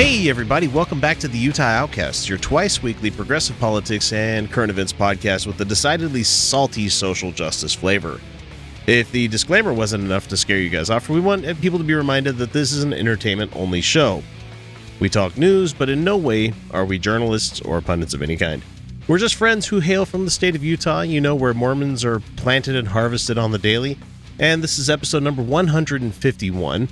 Hey, everybody, welcome back to the Utah Outcasts, your twice weekly progressive politics and current events podcast with a decidedly salty social justice flavor. If the disclaimer wasn't enough to scare you guys off, we want people to be reminded that this is an entertainment only show. We talk news, but in no way are we journalists or pundits of any kind. We're just friends who hail from the state of Utah, you know, where Mormons are planted and harvested on the daily. And this is episode number 151.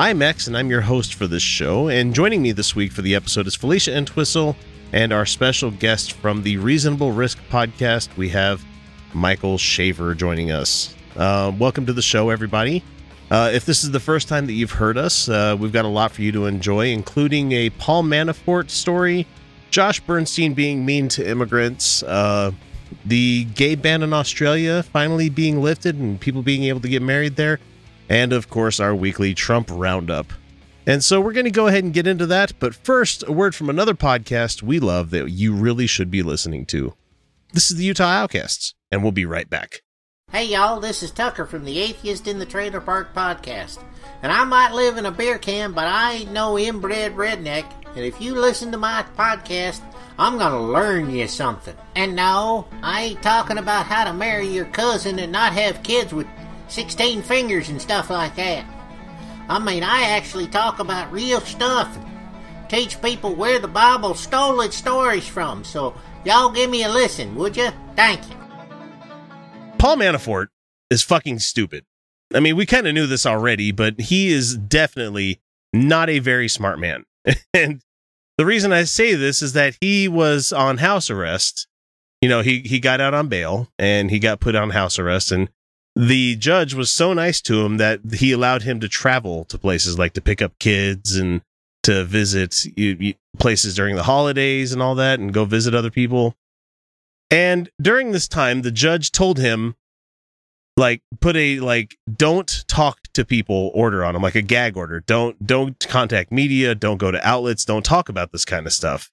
I'm X, and I'm your host for this show. And joining me this week for the episode is Felicia Entwistle and our special guest from the Reasonable Risk podcast. We have Michael Shaver joining us. Uh, welcome to the show, everybody. Uh, if this is the first time that you've heard us, uh, we've got a lot for you to enjoy, including a Paul Manafort story, Josh Bernstein being mean to immigrants, uh, the gay ban in Australia finally being lifted, and people being able to get married there and of course our weekly Trump Roundup. And so we're going to go ahead and get into that. But first, a word from another podcast we love that you really should be listening to. This is the Utah Outcasts, and we'll be right back. Hey y'all, this is Tucker from the Atheist in the Trailer Park podcast. And I might live in a beer can, but I ain't no inbred redneck. And if you listen to my podcast, I'm gonna learn you something. And no, I ain't talking about how to marry your cousin and not have kids with 16 fingers and stuff like that. I mean, I actually talk about real stuff and teach people where the Bible stole its stories from. So, y'all give me a listen, would you? Thank you. Paul Manafort is fucking stupid. I mean, we kind of knew this already, but he is definitely not a very smart man. and the reason I say this is that he was on house arrest. You know, he he got out on bail and he got put on house arrest and the judge was so nice to him that he allowed him to travel to places like to pick up kids and to visit places during the holidays and all that and go visit other people. And during this time, the judge told him, like, put a like, don't talk to people order on him, like a gag order. Don't don't contact media. Don't go to outlets. Don't talk about this kind of stuff.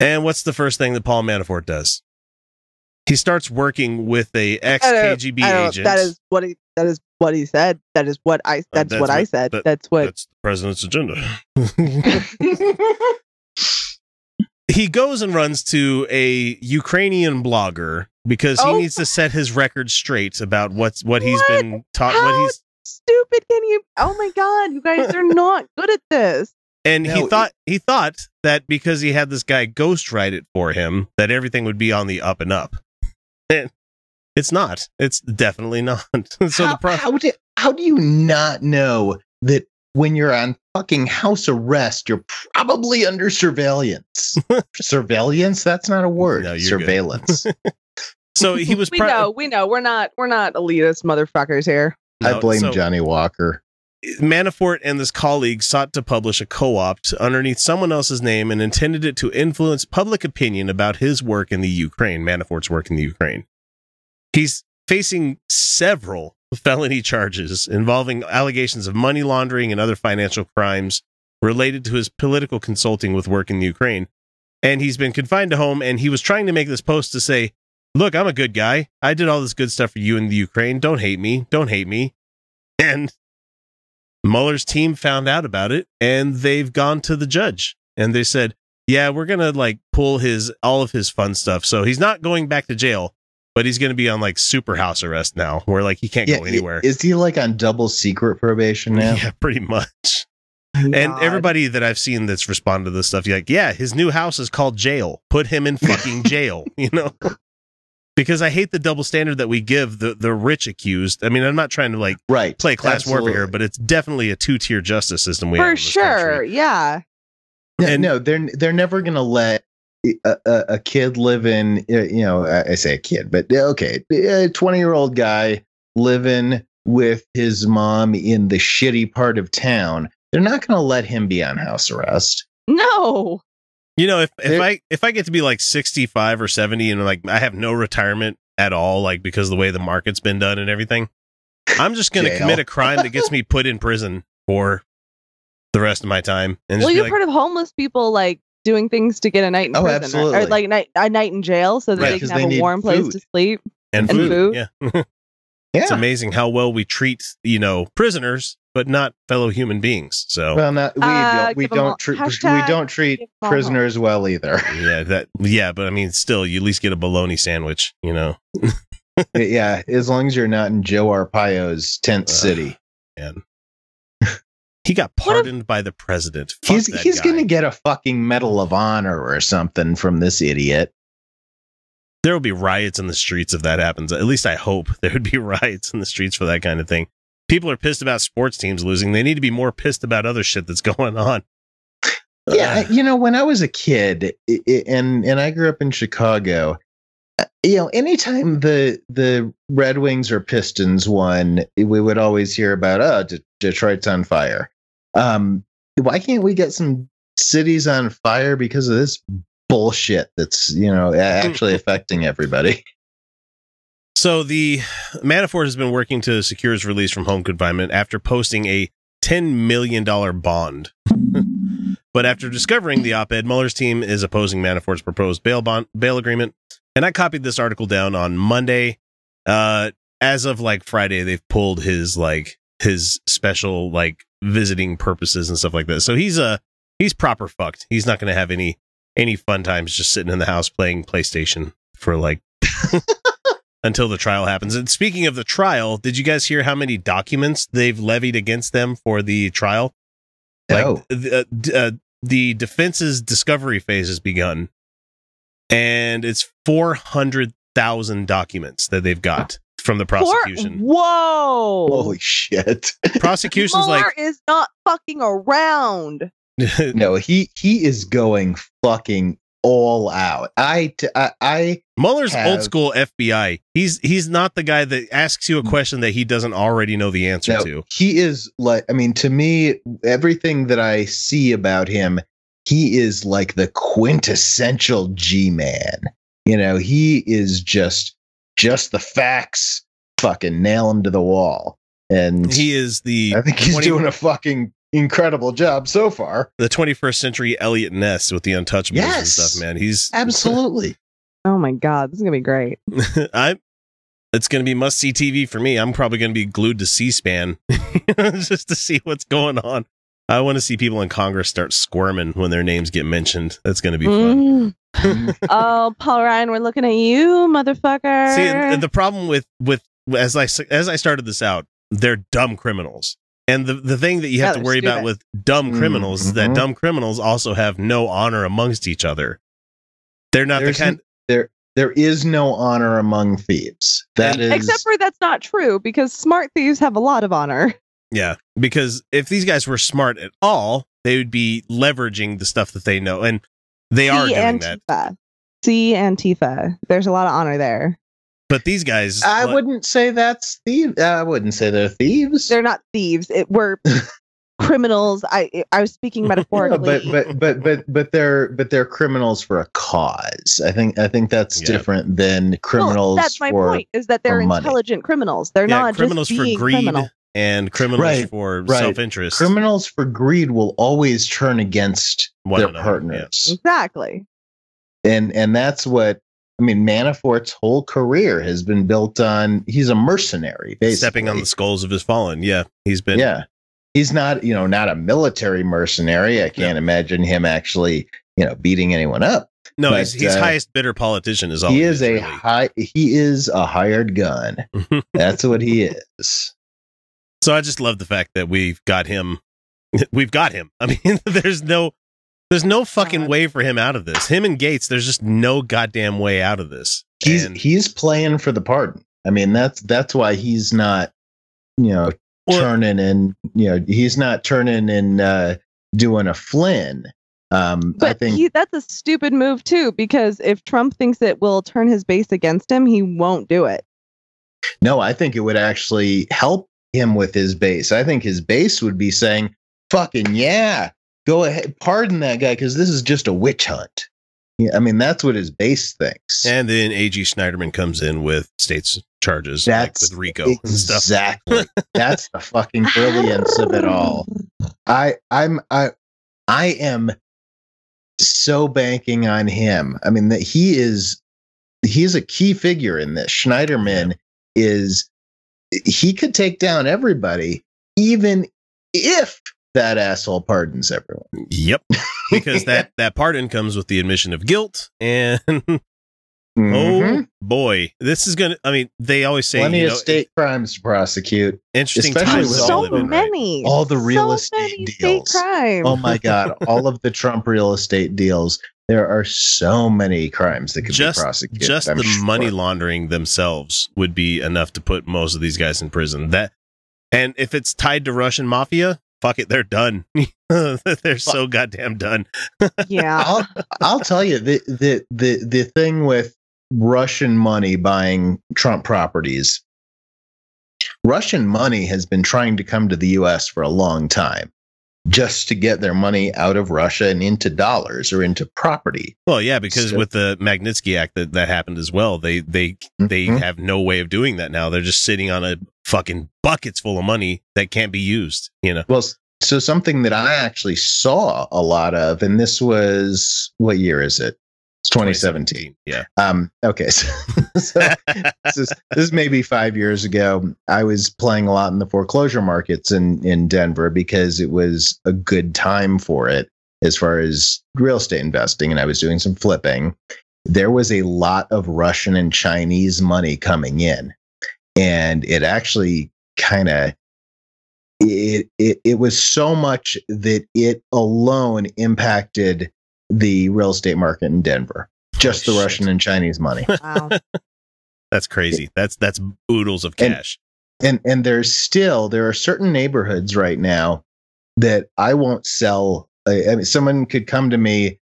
And what's the first thing that Paul Manafort does? He starts working with a ex KGB agent. That is what he. That is what he said. That is what I. That's, uh, that's what, what, I said. That, that's what. That's the president's agenda. he goes and runs to a Ukrainian blogger because he oh. needs to set his record straight about what's what he's what? been taught. What he's stupid can you? Oh my god, you guys are not good at this. And no, he thought he thought that because he had this guy ghostwrite it for him, that everything would be on the up and up. Eh, it's not. It's definitely not. so how, the pro- how do how do you not know that when you're on fucking house arrest, you're probably under surveillance? surveillance? That's not a word. No, Surveillance. so he was. we know. We know. We're not. We're not elitist motherfuckers here. No, I blame so, Johnny Walker. Manafort and this colleague sought to publish a co opt underneath someone else's name and intended it to influence public opinion about his work in the Ukraine, Manafort's work in the Ukraine. He's facing several felony charges involving allegations of money laundering and other financial crimes related to his political consulting with work in the Ukraine. And he's been confined to home, and he was trying to make this post to say, Look, I'm a good guy. I did all this good stuff for you in the Ukraine. Don't hate me. Don't hate me. And Mueller's team found out about it and they've gone to the judge and they said, "Yeah, we're going to like pull his all of his fun stuff. So he's not going back to jail, but he's going to be on like super house arrest now, where like he can't yeah, go anywhere. Is he like on double secret probation now? Yeah, pretty much. God. And everybody that I've seen that's responded to this stuff, you're like, yeah, his new house is called jail. Put him in fucking jail, you know? Because I hate the double standard that we give the the rich accused. I mean, I'm not trying to like right. play class Absolutely. warfare here, but it's definitely a two tier justice system we For have. For sure, country. yeah. And no, they're they're never gonna let a, a, a, kid living, uh, you know, I say a kid, but okay, a 20 year old guy living with his mom in the shitty part of town. They're not going to let him be on house arrest. No. You know, if, if I if I get to be like 65 or 70 and like I have no retirement at all, like because of the way the market's been done and everything, I'm just going to commit a crime that gets me put in prison for the rest of my time. And well, you're like, part of homeless people like doing things to get a night in oh, prison absolutely. or like night, a night in jail so that right, they can have they a warm food. place to sleep and, and food. food. Yeah. yeah. It's amazing how well we treat, you know, prisoners, but not fellow human beings. So well, not, we uh, don't, we don't treat we don't treat prisoners well either. Yeah, that yeah, but I mean, still, you at least get a bologna sandwich, you know. yeah, as long as you're not in Joe Arpaio's tent uh, city. And he got pardoned if, by the president. Fuck he's he's going to get a fucking Medal of Honor or something from this idiot. There will be riots in the streets if that happens. At least I hope there would be riots in the streets for that kind of thing. People are pissed about sports teams losing. They need to be more pissed about other shit that's going on. Yeah, you know, when I was a kid, and and I grew up in Chicago, uh, you know, anytime the the Red Wings or Pistons won, we would always hear about oh, D- Detroit's on fire. Um, why can't we get some cities on fire because of this bullshit that's you know actually affecting everybody? So the Manafort has been working to secure his release from home confinement after posting a ten million dollar bond. but after discovering the op-ed, Mueller's team is opposing Manafort's proposed bail bond bail agreement. And I copied this article down on Monday. Uh, as of like Friday, they've pulled his like his special like visiting purposes and stuff like that. So he's a uh, he's proper fucked. He's not going to have any any fun times just sitting in the house playing PlayStation for like until the trial happens. And speaking of the trial, did you guys hear how many documents they've levied against them for the trial? Like oh. the, uh, uh, the defense's discovery phase has begun, and it's four hundred thousand documents that they've got from the prosecution. For, whoa! Holy shit! Prosecution's Mueller like is not fucking around. no, he he is going fucking all out. I t- I, I Mueller's have, old school FBI. He's he's not the guy that asks you a question that he doesn't already know the answer no, to. He is like I mean to me everything that I see about him, he is like the quintessential G-man. You know, he is just just the facts, fucking nail him to the wall. And he is the. I think he's 20, doing a fucking incredible job so far. The 21st century Eliot Ness with the Untouchables yes, and stuff, man. He's absolutely. oh my god, this is gonna be great. I. It's going to be must see TV for me. I'm probably going to be glued to C-SPAN just to see what's going on. I want to see people in Congress start squirming when their names get mentioned. That's going to be fun. Mm. oh, Paul Ryan, we're looking at you, motherfucker. See, the problem with with as I as I started this out, they're dumb criminals. And the, the thing that you have yeah, to worry about with dumb mm, criminals mm-hmm. is that mm-hmm. dumb criminals also have no honor amongst each other. They're not There's the kind. there, there is no honor among thieves. That is, except for that's not true because smart thieves have a lot of honor. Yeah, because if these guys were smart at all, they would be leveraging the stuff that they know, and they are doing Antifa. that. See Antifa. There's a lot of honor there. But these guys, I like, wouldn't say that's thieves. I wouldn't say they're thieves. They're not thieves. It were criminals. I I was speaking metaphorically. but but but but but they're but they're criminals for a cause. I think I think that's yeah. different than criminals. Well, that's my for, point. Is that they're intelligent money. criminals. They're yeah, not criminals for greed. Criminal and criminals right, for right. self-interest. Criminals for greed will always turn against One their another, partners. Exactly. And and that's what I mean, Manafort's whole career has been built on he's a mercenary, basically. Stepping on the skulls of his fallen. Yeah. He's been Yeah. He's not, you know, not a military mercenary. I can't yeah. imagine him actually, you know, beating anyone up. no, but, he's, he's uh, highest bidder politician. Is all he, he is, is, a really. high. He is a hired gun. That's what he is. So I just love the fact that we've got him. We've got him. I mean, there's no, there's no fucking way for him out of this. Him and Gates, there's just no goddamn way out of this. He's and, he's playing for the pardon. I mean, that's that's why he's not, you know, well, turning and you know he's not turning and uh, doing a Flynn. Um, but I think he, that's a stupid move too, because if Trump thinks it will turn his base against him, he won't do it. No, I think it would actually help him with his base. I think his base would be saying, "Fucking yeah, go ahead, pardon that guy," because this is just a witch hunt. Yeah, I mean that's what his base thinks. And then AG Schneiderman comes in with states charges that's like with RICO exactly. that's the fucking brilliance of it all. I I'm I I am so banking on him. I mean that he is he's a key figure in this. Schneiderman yeah. is he could take down everybody even if that asshole pardons everyone. Yep. Because that that pardon comes with the admission of guilt and Mm-hmm. Oh boy, this is gonna. I mean, they always say plenty you know, of state it, crimes to prosecute. Interesting times. With so many, right? all the real so estate deals. Oh my god, all of the Trump real estate deals. There are so many crimes that could just, be prosecuted. Just I'm the sure. money laundering themselves would be enough to put most of these guys in prison. That, and if it's tied to Russian mafia, fuck it, they're done. they're so goddamn done. yeah, I'll, I'll tell you the the the the thing with Russian money buying Trump properties. Russian money has been trying to come to the US for a long time just to get their money out of Russia and into dollars or into property. Well, yeah, because so, with the Magnitsky Act that, that happened as well, they they mm-hmm. they have no way of doing that now. They're just sitting on a fucking buckets full of money that can't be used, you know. Well, so something that I actually saw a lot of and this was what year is it? It's 2017. 2017. Yeah. Um, okay. So, so this, is, this is maybe five years ago. I was playing a lot in the foreclosure markets in, in Denver because it was a good time for it as far as real estate investing. And I was doing some flipping. There was a lot of Russian and Chinese money coming in. And it actually kind of it, it it was so much that it alone impacted the real estate market in Denver. Just oh, the Russian and Chinese money. Wow. that's crazy. That's that's oodles of cash. And, and and there's still there are certain neighborhoods right now that I won't sell. I mean, someone could come to me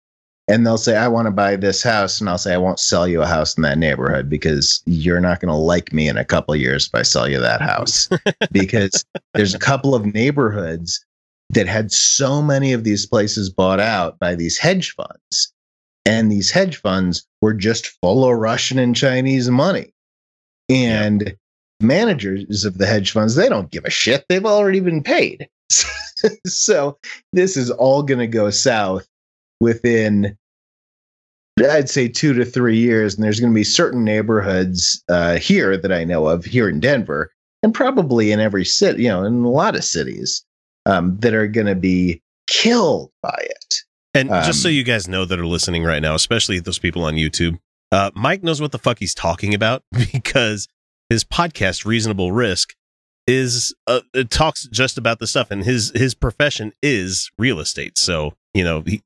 and they'll say, I want to buy this house. And I'll say, I won't sell you a house in that neighborhood because you're not going to like me in a couple of years if I sell you that house. because there's a couple of neighborhoods that had so many of these places bought out by these hedge funds. And these hedge funds were just full of Russian and Chinese money. And yeah. managers of the hedge funds, they don't give a shit. They've already been paid. so this is all going to go south within I'd say two to three years, and there's going to be certain neighborhoods uh, here that I know of here in Denver, and probably in every city, you know, in a lot of cities um, that are going to be killed by it. And um, just so um, you guys know that are listening right now, especially those people on YouTube, uh, Mike knows what the fuck he's talking about because his podcast, Reasonable Risk, is uh, it talks just about the stuff, and his his profession is real estate. So you know he,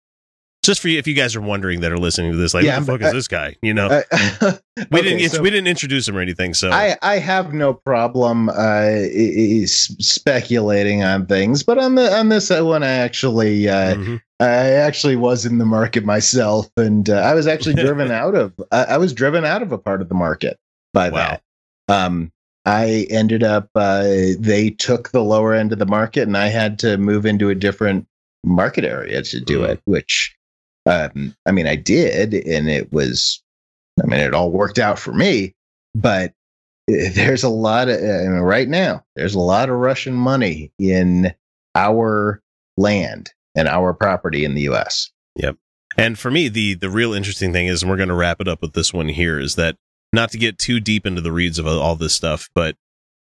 just for you, if you guys are wondering that are listening to this, like, yeah, who the fuck is this guy? You know, uh, we okay, didn't so we didn't introduce him or anything. So I I have no problem uh, speculating on things, but on the on this one, I actually uh, mm-hmm. I actually was in the market myself, and uh, I was actually driven out of I, I, was driven out of a part of the market by wow. that. Um, I ended up uh, they took the lower end of the market, and I had to move into a different market area to do mm. it, which um, I mean, I did, and it was, I mean, it all worked out for me. But eh, there's a lot of I mean, right now. There's a lot of Russian money in our land and our property in the U.S. Yep. And for me, the the real interesting thing is, and we're going to wrap it up with this one here, is that not to get too deep into the reads of all this stuff, but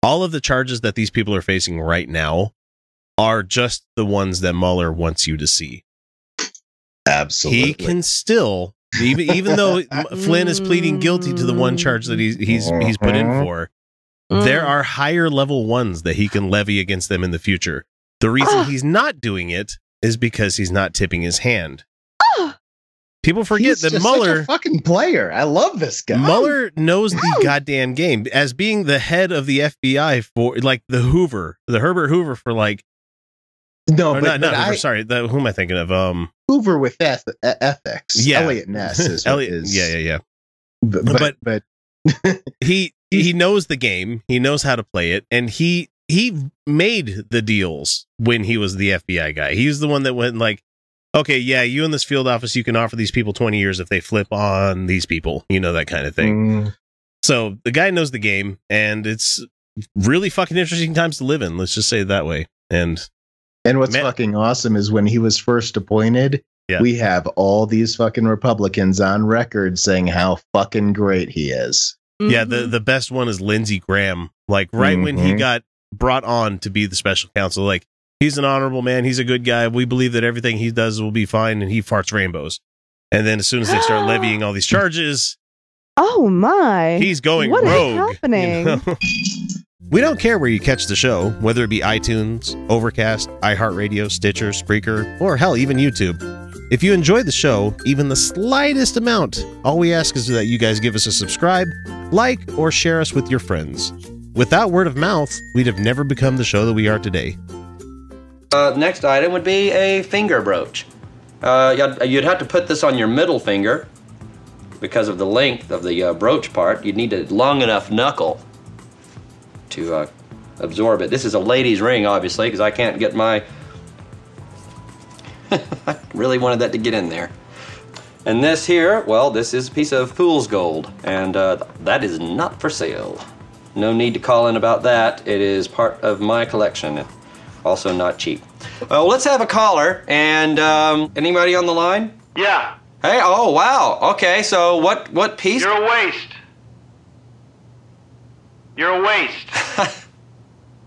all of the charges that these people are facing right now are just the ones that Mueller wants you to see. Absolutely. He can still even even though Flynn is pleading guilty to the one charge that he's he's he's put in mm-hmm. for, mm. there are higher level ones that he can levy against them in the future. The reason he's not doing it is because he's not tipping his hand. People forget He's that Mueller fucking player. I love this guy. Mueller knows the goddamn game as being the head of the FBI for like the Hoover, the Herbert Hoover for like no, but, not, not Hoover, I, sorry. The, who am I thinking of? Um, Hoover with eth- ethics. Yeah, Eliot Ness is. Eliot, is yeah, yeah, yeah. But but, but, but he he knows the game. He knows how to play it, and he he made the deals when he was the FBI guy. He's the one that went like, okay, yeah, you in this field office, you can offer these people 20 years if they flip on these people, you know, that kind of thing. Mm. So the guy knows the game, and it's really fucking interesting times to live in. Let's just say it that way. And and what's man, fucking awesome is when he was first appointed, yeah. we have all these fucking Republicans on record saying how fucking great he is. Mm-hmm. Yeah, the the best one is Lindsey Graham. Like right mm-hmm. when he mm-hmm. got brought on to be the special counsel, like he's an honorable man. He's a good guy. We believe that everything he does will be fine, and he farts rainbows. And then as soon as they start levying all these charges, oh my, he's going what rogue. What is happening? You know? we don't care where you catch the show, whether it be iTunes, Overcast, iHeartRadio, Stitcher, Spreaker, or hell, even YouTube. If you enjoy the show, even the slightest amount, all we ask is that you guys give us a subscribe, like, or share us with your friends. Without word of mouth, we'd have never become the show that we are today. Uh, next item would be a finger brooch. Uh, you'd have to put this on your middle finger because of the length of the uh, brooch part. You'd need a long enough knuckle to uh, absorb it. This is a lady's ring, obviously, because I can't get my. I really wanted that to get in there. And this here, well, this is a piece of fool's gold, and uh, that is not for sale. No need to call in about that. It is part of my collection also not cheap. Well, let's have a caller. And um, anybody on the line? Yeah. Hey, oh wow. Okay, so what what piece? You're a waste. You're a waste.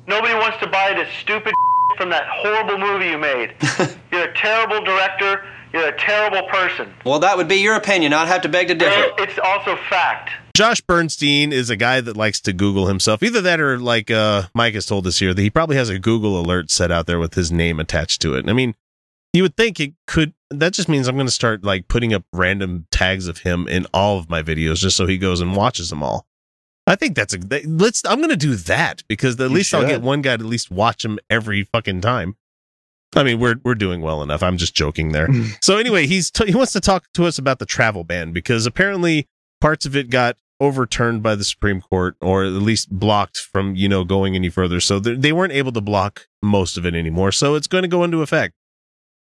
Nobody wants to buy this stupid from that horrible movie you made. You're a terrible director. You're a terrible person. Well, that would be your opinion. I'd have to beg to differ. It's also fact. Josh Bernstein is a guy that likes to Google himself. Either that or like uh, Mike has told us here that he probably has a Google alert set out there with his name attached to it. I mean, you would think it could. That just means I'm going to start like putting up random tags of him in all of my videos just so he goes and watches them all. I think that's a let's. I'm going to do that because at you least should. I'll get one guy to at least watch him every fucking time. I mean, we're we're doing well enough. I'm just joking there. so anyway, he's t- he wants to talk to us about the travel ban because apparently parts of it got overturned by the Supreme Court or at least blocked from, you know, going any further. So they weren't able to block most of it anymore. So it's going to go into effect,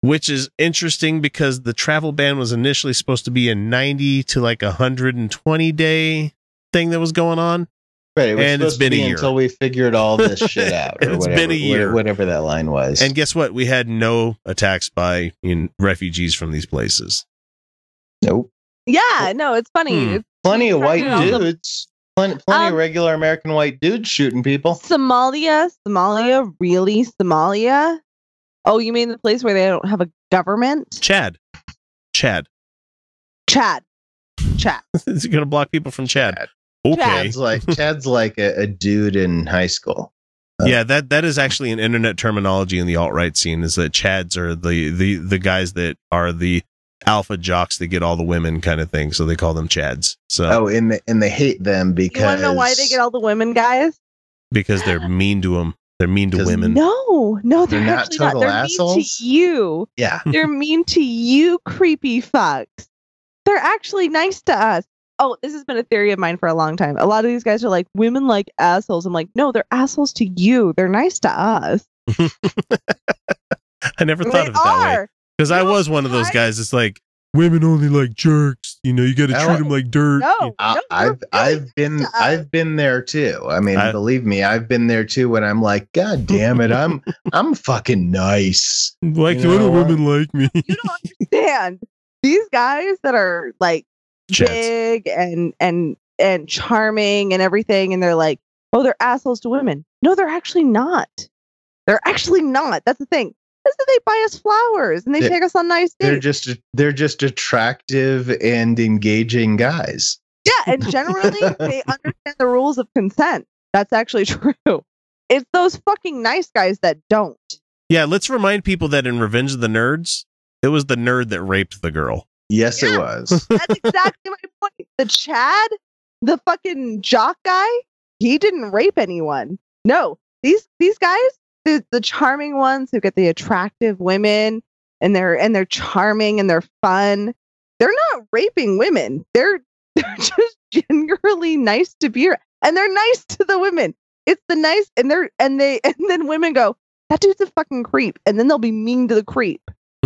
which is interesting because the travel ban was initially supposed to be a 90 to like 120 day thing that was going on. Right, it and it's been a year until we figured all this shit out. Or it's whatever, been a year, whatever that line was. And guess what? We had no attacks by you know, refugees from these places. Nope. Yeah, no, it's funny. Hmm. It's plenty of white dudes. Plenty, plenty um, of regular American white dudes shooting people. Somalia, Somalia, really Somalia? Oh, you mean the place where they don't have a government? Chad, Chad, Chad, Chad. Is he gonna block people from Chad? Chad. Okay, Chad's like Chad's like a, a dude in high school. Uh, yeah, that that is actually an internet terminology in the alt right scene. Is that Chads are the the the guys that are the alpha jocks that get all the women kind of thing. So they call them Chads. So oh, and they, and they hate them because you want to know why they get all the women, guys? Because they're mean to them. They're mean to women. No, no, they're, they're not total not. They're assholes. mean to you. Yeah, they're mean to you, creepy fucks. They're actually nice to us. Oh, this has been a theory of mine for a long time. A lot of these guys are like, women like assholes. I'm like, no, they're assholes to you. They're nice to us. I never thought they of it that way. Because I was one of those guys. It's like women only like jerks. You know, you got to treat them like dirt. No, I, I've I've been I've been there too. I mean, I, believe me, I've been there too. When I'm like, God damn it, I'm I'm fucking nice. Like, you know? women like me? you don't understand. These guys that are like Jets. big and and and charming and everything, and they're like, oh, they're assholes to women. No, they're actually not. They're actually not. That's the thing is that they buy us flowers and they They- take us on nice dates They're just they're just attractive and engaging guys. yeah, and generally they understand the rules of consent. That's actually true. It's those fucking nice guys that don't. Yeah, let's remind people that in Revenge of the Nerds, it was the nerd that raped the girl. Yes, it was. That's exactly my point. The Chad, the fucking jock guy, he didn't rape anyone. No, these these guys, the, the charming ones who get the attractive women and they're and they're charming and they're fun. They're not raping women. They're they're just generally nice to be around. and they're nice to the women. It's the nice and they're and they and then women go, that dude's a fucking creep, and then they'll be mean to the creep.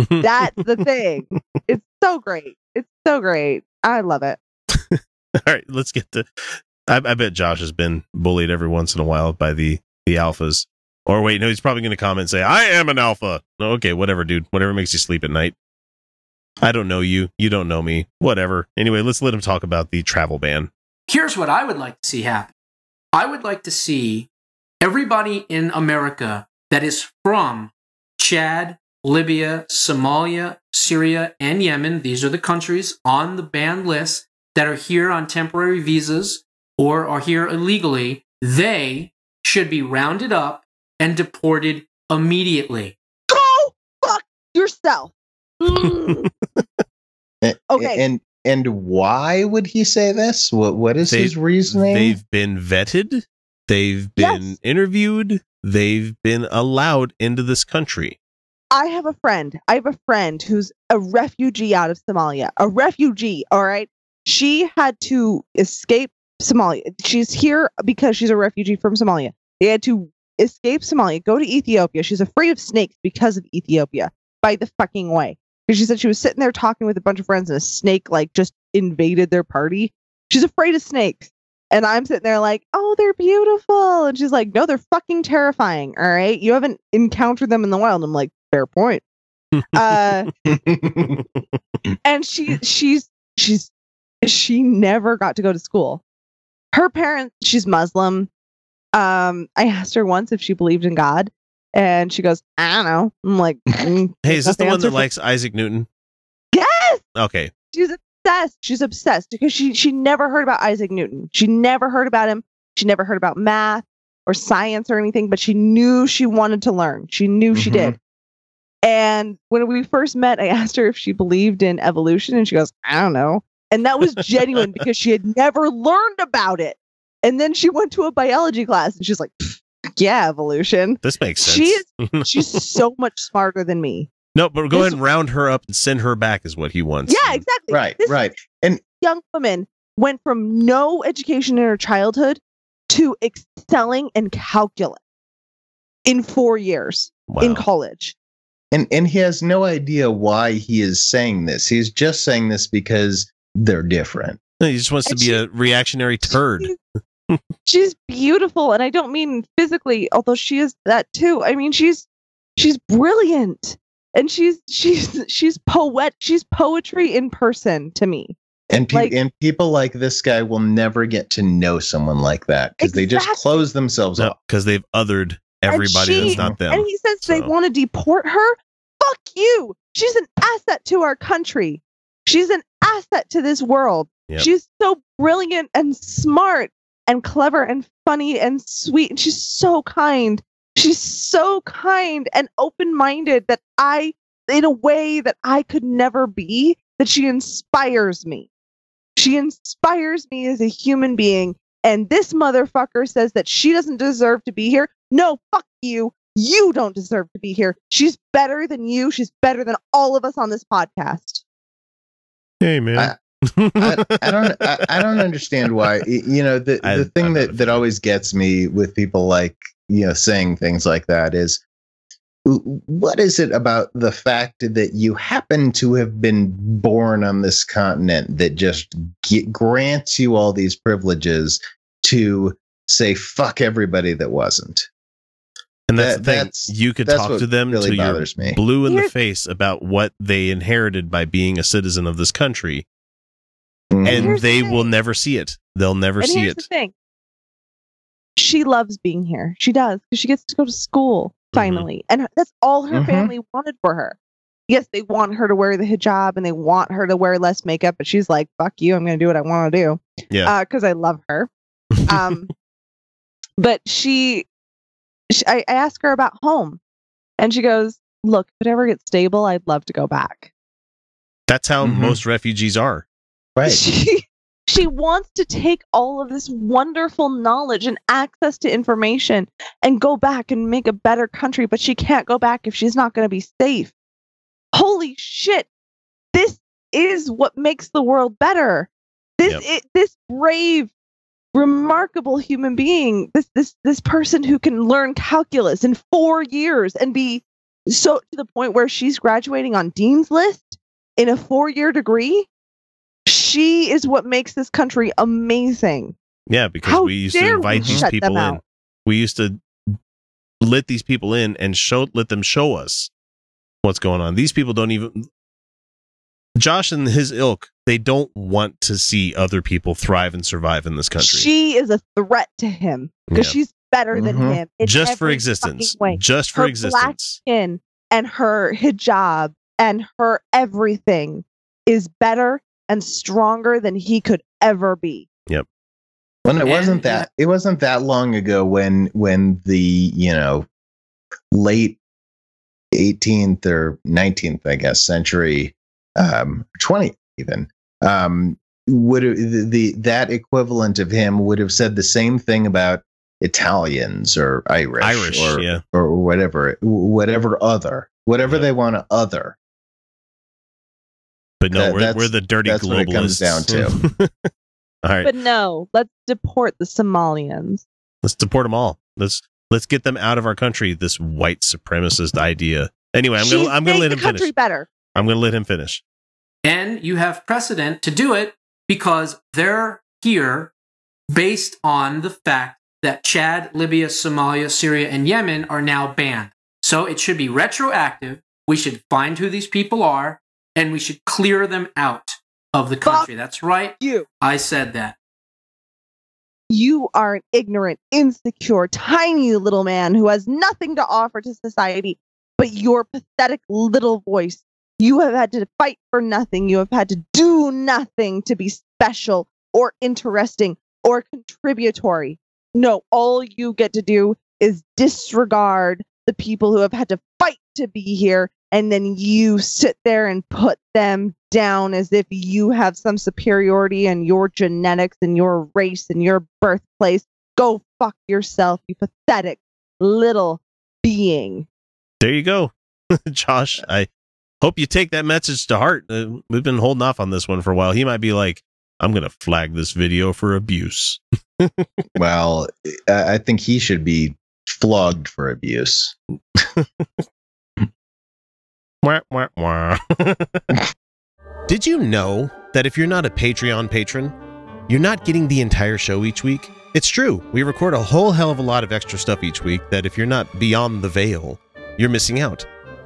That's the thing. It's so great. It's so great. I love it. All right, let's get to. I, I bet Josh has been bullied every once in a while by the the alphas. Or wait, no, he's probably going to comment and say, "I am an alpha." No, okay, whatever, dude. Whatever makes you sleep at night. I don't know you. You don't know me. Whatever. Anyway, let's let him talk about the travel ban. Here's what I would like to see happen I would like to see everybody in America that is from Chad, Libya, Somalia, Syria, and Yemen. These are the countries on the banned list that are here on temporary visas or are here illegally. They should be rounded up and deported immediately. Go fuck yourself. Mm. Okay. And and why would he say this? What what is They- his reasoning? They've been vetted. They've been Yes. interviewed. They've been allowed into this country. I have a friend. I have a friend who's a refugee out of Somalia. A refugee, all right? She had to escape Somalia. She's here because she's a refugee from Somalia. They had to escape Somalia, go to Ethiopia. She's afraid of snakes because of Ethiopia. By the fucking way. Because she said she was sitting there talking with a bunch of friends and a snake like just invaded their party. She's afraid of snakes. And I'm sitting there like, oh, they're beautiful. And she's like, no, they're fucking terrifying. All right. You haven't encountered them in the wild. I'm like, fair point. Uh, and she she's she's she never got to go to school. Her parents, she's Muslim. Um, I asked her once if she believed in God, and she goes, I don't know. I'm like, mm, Hey, is this the one that for- likes Isaac Newton? Yes, Okay. she's obsessed. She's obsessed because she she never heard about Isaac Newton. She never heard about him. She never heard about math or science or anything, but she knew she wanted to learn. She knew she Mhm. did. And when we first met, I asked her if she believed in evolution, and she goes, I don't know. And that was genuine because she had never learned about it. And then she went to a biology class and she's like, yeah, evolution. This makes sense. She is- She's so much smarter than me. no, but go this- ahead and round her up and send her back is what he wants. Yeah, exactly. right, This right. And young woman went from no education in her childhood to excelling in calculus in four years Wow. in college. And and he has no idea why he is saying this. He's just saying this because they're different. He just wants to be she- a reactionary turd. She's, she's beautiful, and I don't mean physically, although she is that too. I mean she's she's brilliant, and she's she's she's poet. She's poetry in person to me. And pe- Like- and people like this guy will never get to know someone like that because they just close themselves No, off. because they've othered everybody she- that's not them. And he says they want to deport her. Fuck you. She's an asset to our country. She's an asset to this world. Yep. She's so brilliant and smart and clever and funny and sweet. And she's so kind. She's so kind and open minded that I, in a way that I could never be, that she inspires me. She inspires me as a human being. And this motherfucker says that she doesn't deserve to be here. No, fuck you. You don't deserve to be here. She's better than you. She's better than all of us on this podcast. hey, man. I, I don't I, I don't understand why you know the I- the thing I'm not a that that always gets me with people like you know saying things like that is, what is it about the fact that you happen to have been born on this continent that just get, grants you all these privileges to say fuck everybody that wasn't and that's that- the thing. that's- you could talk to them really till you're me. blue in the face about what they inherited by being a citizen of this country, Mhm. and here's the they thing. will never see it. They'll never and see here's it. the thing. She loves being here. She does because she gets to go to school. finally. And that's all her Mhm. family wanted for her. Yes, they want her to wear the hijab and they want her to wear less makeup, but she's like, fuck you, I'm going to do what I want to do. Yeah. Because I love her. Um, but she, she I, I asked her about home and she goes, look, if it ever gets stable, I'd love to go back. That's how Mhm. most refugees are. Right. She, she wants to take all of this wonderful knowledge and access to information and go back and make a better country, but she can't go back if she's not going to be safe. Holy shit. This is what makes the world better. This Yep. it, this brave remarkable human being, this this this person who can learn calculus in 4 years and be so to the point where she's graduating on dean's list in a 4-year degree. She is what makes this country amazing. Yeah, because How we used to invite these people in. We used to let these people in and show let them show us what's going on. These people don't even Josh and his ilk, they don't want to see other people thrive and survive in this country. She is a threat to him because Yeah. she's better than Mhm. him. Just for existence. Just for Her existence. black skin and her hijab and her everything is better and stronger than he could ever be. Yep. When it wasn't that it wasn't that long ago when when the you know late 18th or 19th I guess century um 20th even um would have the, the that equivalent of him would have said the same thing about Italians or Irish, Irish, or yeah. or whatever whatever other whatever Yeah. they want to other But no, That- we're, that's- we're the dirty that's globalists. what it comes down to. all right, But no, let's deport the Somalians. let's deport them all. Let's let's get them out of our country. This white supremacist idea. Anyway, I'm She's gonna I'm gonna made let the him country finish. better. I'm gonna let him finish. And you have precedent to do it because they're here based on the fact that Chad, Libya, Somalia, Syria, and Yemen are now banned. So it should be retroactive. We should find who these people are and we should clear them out of the country. That's right. You. I said that. You are an ignorant, insecure, tiny little man who has nothing to offer to society but your pathetic little voice. You have had to fight for nothing. You have had to do nothing to be special or interesting or contributory. No, all you get to do is disregard the people who have had to fight to be here. And then you sit there and put them down as if you have some superiority in your genetics and your race and your birthplace. Go fuck yourself, you pathetic little being. There you go, Josh. Uh, I hope you take that message to heart. Uh, we've been holding off on this one for a while. He might be like, "I'm gonna flag this video for abuse." well I I think he should be flogged for abuse Wah, wah, wah. Did you know that if you're not a Patreon patron, you're not getting the entire show each week? It's true. We record a whole hell of a lot of extra stuff each week that if you're not beyond the veil, you're missing out.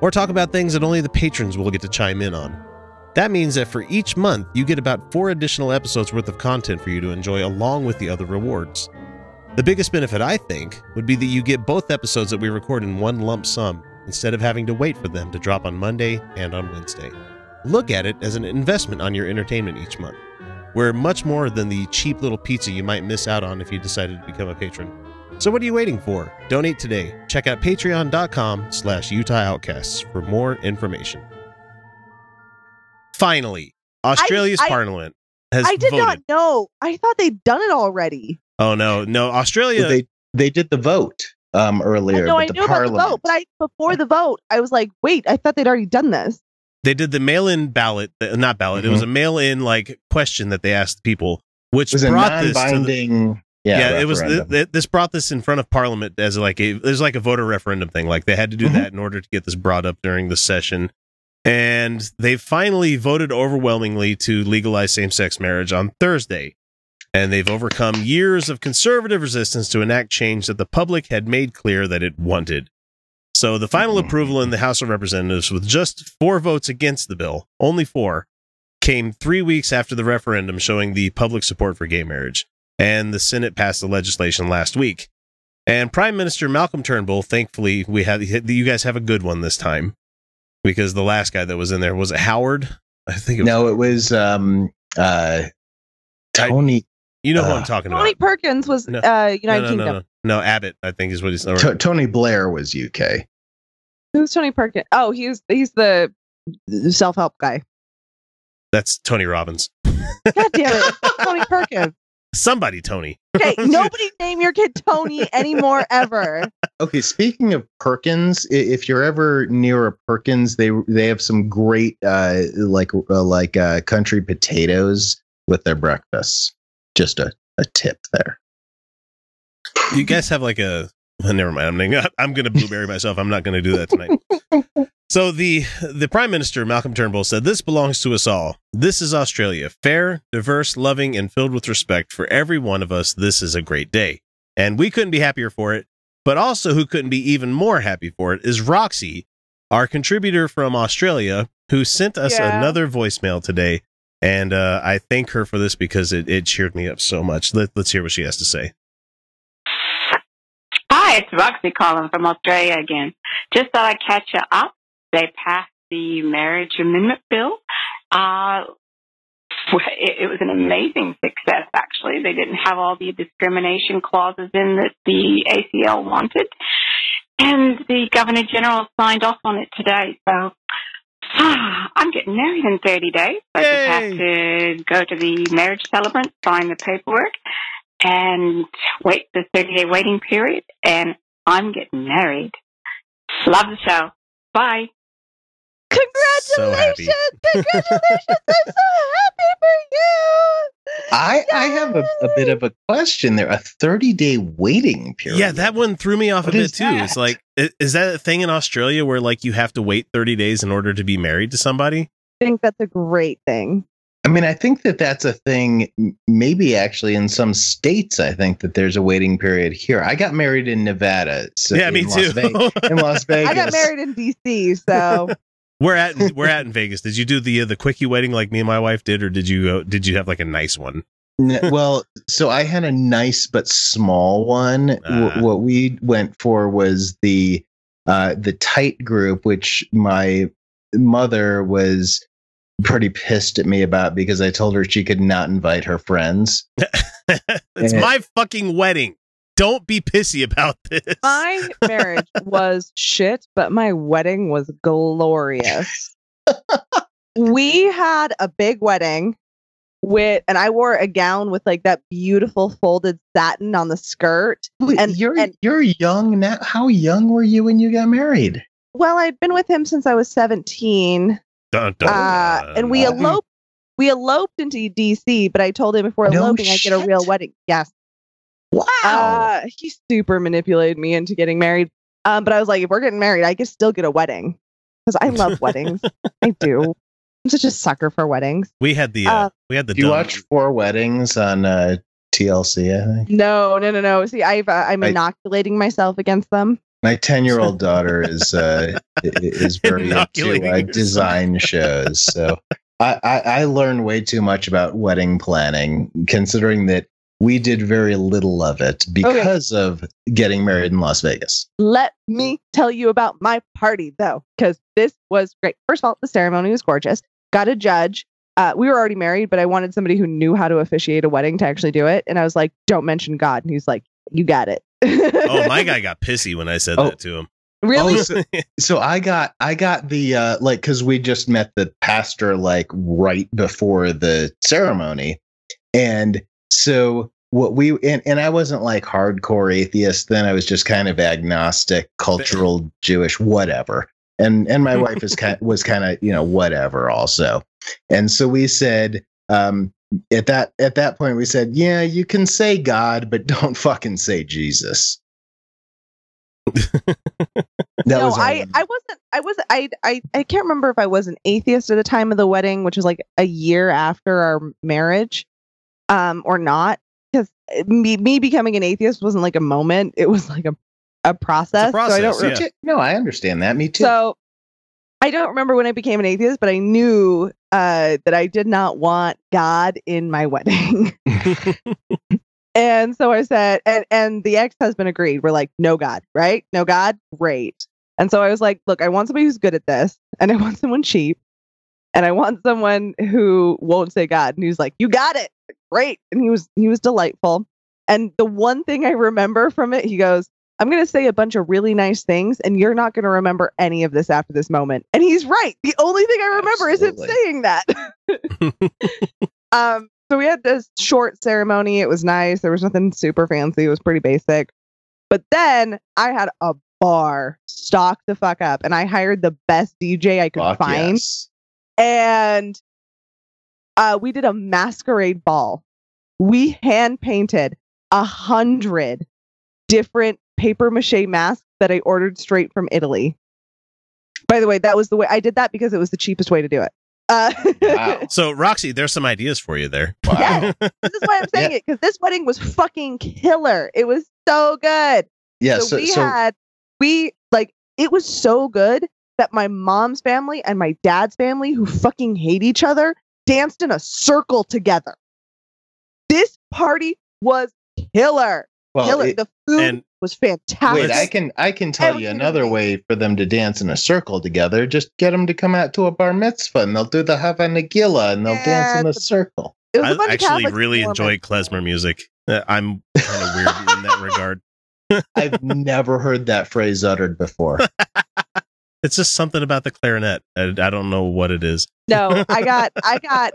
or talk about things that only the patrons will get to chime in on. That means that for each month, you get about four additional episodes worth of content for you to enjoy along with the other rewards. The biggest benefit, I think, would be that you get both episodes that we record in one lump sum instead of having to wait for them to drop on Monday and on Wednesday. Look at it as an investment on your entertainment each month. We're much more than the cheap little pizza you might miss out on if you decided to become a patron. So what are you waiting for? Donate today. Check out patreon.com slash Utah Outcasts for more information. Finally, Australia's I- parliament has I did voted. not know. I thought they'd done it already. Oh no, no, Australia. Well, they they did the vote um earlier No, I the knew about the vote, but I before the vote, I was like, wait, I thought they'd already done this. they did the mail-in ballot, uh, not ballot. It was a mail-in like question that they asked people, which it was a brought this to the, non-binding Yeah, it was. referendum. th- this brought this in front of Parliament as like a there's like a voter referendum thing. Like they had to do Mhm. that in order to get this brought up during the session, and they finally voted overwhelmingly to legalize same sex marriage on Thursday. And they've overcome years of conservative resistance to enact change that the public had made clear that it wanted. So the final Mhm. approval in the House of Representatives, with just four votes against the bill, only four, came three weeks after the referendum showing the public support for gay marriage. And the Senate passed the legislation last week. And Prime Minister Malcolm Turnbull, thankfully, we had you guys have a good one this time because the last guy that was in there was it Howard. I think it was, no, it was um uh Tony you know who uh, I'm talking Tony about. Tony Perkins was No. uh, United no, no, Kingdom. no, no, no, Abbott, I think is what he's. or- T- Tony Blair was UK. Who's Tony Perkins? Oh, he's he's the self help guy. that's Tony Robbins. God damn it, Tony Perkins. Somebody, Tony. Okay, nobody name your kid Tony anymore ever. Okay, speaking of Perkins, if you're ever near a Perkins, they they have some great uh like uh, like uh country potatoes with their breakfasts. Just a a tip there. You guys have like a. well, never mind. I'm gonna, I'm gonna blueberry myself. I'm not gonna do that tonight. So the the Prime Minister Malcolm Turnbull said, "This belongs to us all. This is Australia, fair, diverse, loving, and filled with respect for every one of us. This is a great day, and we couldn't be happier for it. But also, who couldn't be even more happy for it is Roxy, our contributor from Australia, who sent us Yeah. another voicemail today." And uh, I thank her for this because it, it cheered me up so much. Let, let's hear what she has to say. Hi, it's Roxy calling from Australia again. Just thought I'd catch you up. They passed the marriage amendment bill. Uh, it, it was an amazing success, actually. They didn't have all the discrimination clauses in that the ACL wanted. And the Governor General signed off on it today. So I'm getting married in 30 days. I just have to go to the marriage celebrant, sign the paperwork, and wait the 30 day waiting period. And I'm getting married. Love the show. Bye. So happy. Congratulations! Congratulations! I'm so happy for you. I I have a, a bit of a question there. A 30 day waiting period. Yeah, that one threw me off What a bit is too. It's like, is that a thing in Australia where like you have to wait 30 days in order to be married to somebody? I think that's a great thing. I mean, I think that that's a thing. Maybe actually in some states, I think that there's a waiting period here. I got married in Nevada. So yeah, in me Las too. Ve- in Las Vegas. I got married in DC, so we're at we're at in Vegas. Did you do the uh, the quickie wedding like me and my wife did, or did you go? Did you have like a nice one? Well, so I had a nice but small one. Ah. W- what we went for was the uh, the tight group, which my mother was pretty pissed at me about because I told her she could not invite her friends. it's Yeah. my fucking wedding. Don't be pissy about this. my marriage was shit, but my wedding was glorious. we had a big wedding with, and I wore a gown with like that beautiful folded satin on the skirt. Wait, And- you're and- you're young now. How young were you when you got married? Well, I'd been with him since I was 17. Dun, dun, Uh, and we eloped. We eloped into DC, but I told him if we're No eloping, I get a real wedding. Yes. Wow. Uh, he super manipulated me into getting married. Um, but I was like, if we're getting married, I could still get a wedding because I love weddings. I do. I'm such a sucker for weddings. we had the uh, uh, we had the Do you watch Four Weddings on uh, TLC? I think No, no, no, no. See, I've uh, I'm I- inoculating myself against them. my ten year old daughter is uh, i- i- is very into Inoculating uh, design shows. So I, I I learned way too much about wedding planning, considering that we did very little of it because of getting married in Las Vegas. Let me tell you about my party though, because this was great. First of all, the ceremony was gorgeous. Got a judge. Uh, we were already married, but I wanted somebody who knew how to officiate a wedding to actually do it. And I was like, "Don't mention God." And he's like, "You got it." Oh, my guy got pissy when I said Oh. that to him. really? Oh, so, so I got I got the uh like because we just met the pastor like right before the ceremony, and so what we and, and I wasn't like hardcore atheist then. I was just kind of agnostic, cultural Jewish, whatever. And and my wife is kind was kind of you know whatever also. And so we said, um, at that at that point we said, yeah, you can say God, but don't fucking say Jesus. that no, was I, I wasn't. I was. I, I. I can't remember if I was an atheist at the time of the wedding, which was like a year after our marriage, um, or not. Because me, me becoming an atheist wasn't like a moment. It was like a, a process. so I don't. process, re- yeah. no, I understand that. Me too. So I don't remember when I became an atheist, but I knew uh, that I did not want God in my wedding. and so I said, and and the ex husband agreed. We're like, no God, right? No God, great. And so I was like, look, I want somebody who's good at this, and I want someone cheap, and I want someone who won't say God. And he was like, you got it, great. And he was he was delightful. And the one thing I remember from it, he goes, I'm going to say a bunch of really nice things, and you're not going to remember any of this after this moment. And he's right. The only thing I remember is him saying that. um, so we had this short ceremony. It was nice. There was nothing super fancy. It was pretty basic. But then I had a bar stocked the fuck up, and I hired the best DJ I could Fuck find yes. and uh, we did a masquerade ball. We hand painted a hundred different paper mache masks that I ordered straight from Italy. By the way, that was the way I did that because it was the cheapest way to do it. Uh, Wow. So, Roxy, there's some ideas for you there. yes, this is why I'm saying it because this wedding was fucking killer. It was so good. Yeah. so, So, we so had we like it was so good that my mom's family and my dad's family who fucking hate each other danced in a circle together this party was killer well, killer it- the food and- was fantastic wait, I can I can tell you another way for them to dance in a circle together. Just get them to come out to a bar mitzvah, and they'll do the Hava Nagila, and they'll dance in a circle. it was a I bunch actually Catholics really and enjoy klezmer music. Uh, I'm kind of weird in that regard. I've never heard that phrase uttered before. It's just something about the clarinet. I, I don't know what it is. no i got i got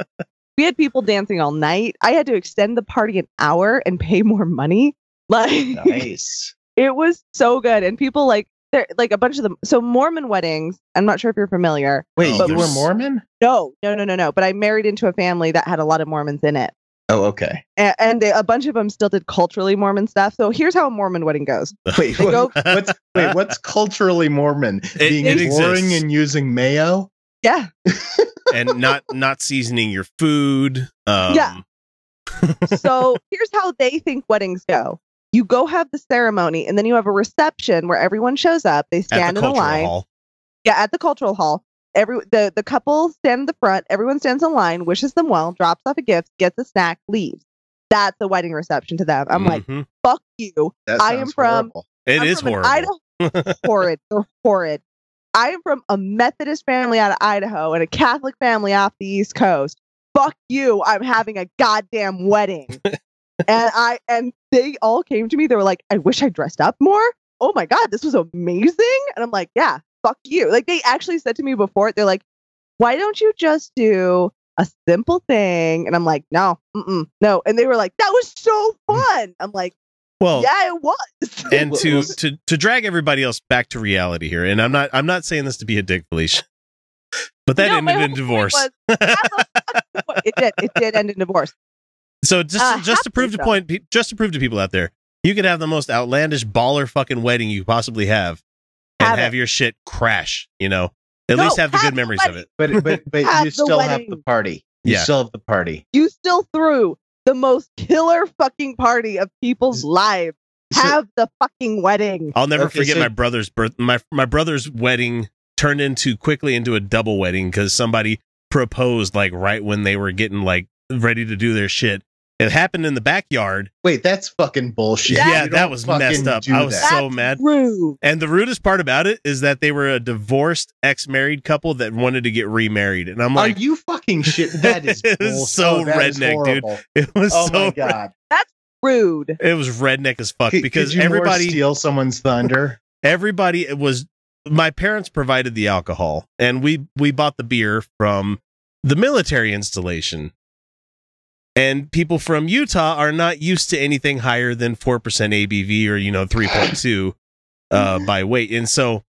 we had people dancing all night i had to extend the party an hour and pay more money like nice. it was so good and people like there like a bunch of them so mormon weddings i'm not sure if you're familiar Wait, Oh, you were Mormon? no no no no no but i married into a family that had a lot of mormons in it Oh, okay. and, and they, a bunch of them still did culturally mormon stuff so here's how a mormon wedding goes Wait, They go- what's wait? What's culturally Mormon? Being it boring exists. and using mayo? yeah and not not seasoning your food. Um, Yeah. so here's how they think weddings go you go have the ceremony and then you have a reception where everyone shows up they stand the in a line hall. yeah at the cultural hall every the the couple stand in the front everyone stands in line wishes them well drops off a gift gets a snack leaves. That's a wedding reception to them. I'm like Mhm. fuck you. That I am from- horrible. It I'm is from horrible. Idaho- horrid. They're horrid. I am from a methodist family out of idaho and a catholic family off the east coast. Fuck you. I'm having a goddamn wedding. And i and they all came to me. They were like i wish i dressed up more. Oh my god this was amazing. And i'm like yeah fuck you like they actually said to me before they're like why don't you just do a simple thing and i'm like no mm-mm, no and they were like that was so fun i'm like Well, yeah it was and to to to drag everybody else back to reality here, and I'm not I'm not saying this to be a dick, Felicia, but that No, ended in divorce. was, have a fucking- it did. It did end in divorce. So just Uh, just to prove to point just to prove to people out there, you could have the most outlandish baller fucking wedding you possibly have, Have have, your shit crash. You know, at No, least have the good the memories of it. But but but Have you the still have the party. You Yeah. still have the party. You still threw the most killer fucking party of people's lives. So- Have the fucking wedding. I'll never Okay, forget so- my brother's birth. My my brother's wedding turned into quickly into a double wedding because somebody proposed like right when they were getting like ready to do their shit. It happened in the backyard. Wait, that's fucking bullshit. Yeah, that was messed up. I was that. so That's mad. Rude. And the rudest part about it is that they were a divorced ex-married couple that wanted to get remarried. And I'm like, Are you fucking shit? That is It was so oh, that is redneck, dude. it was Oh so my god! That's rude. it was redneck as fuck Could- because could you everybody steal someone's thunder. everybody it was my parents provided the alcohol and we we bought the beer from the military installation and people from utah are not used to anything higher than 4% abv or you know 3.2 uh by weight and so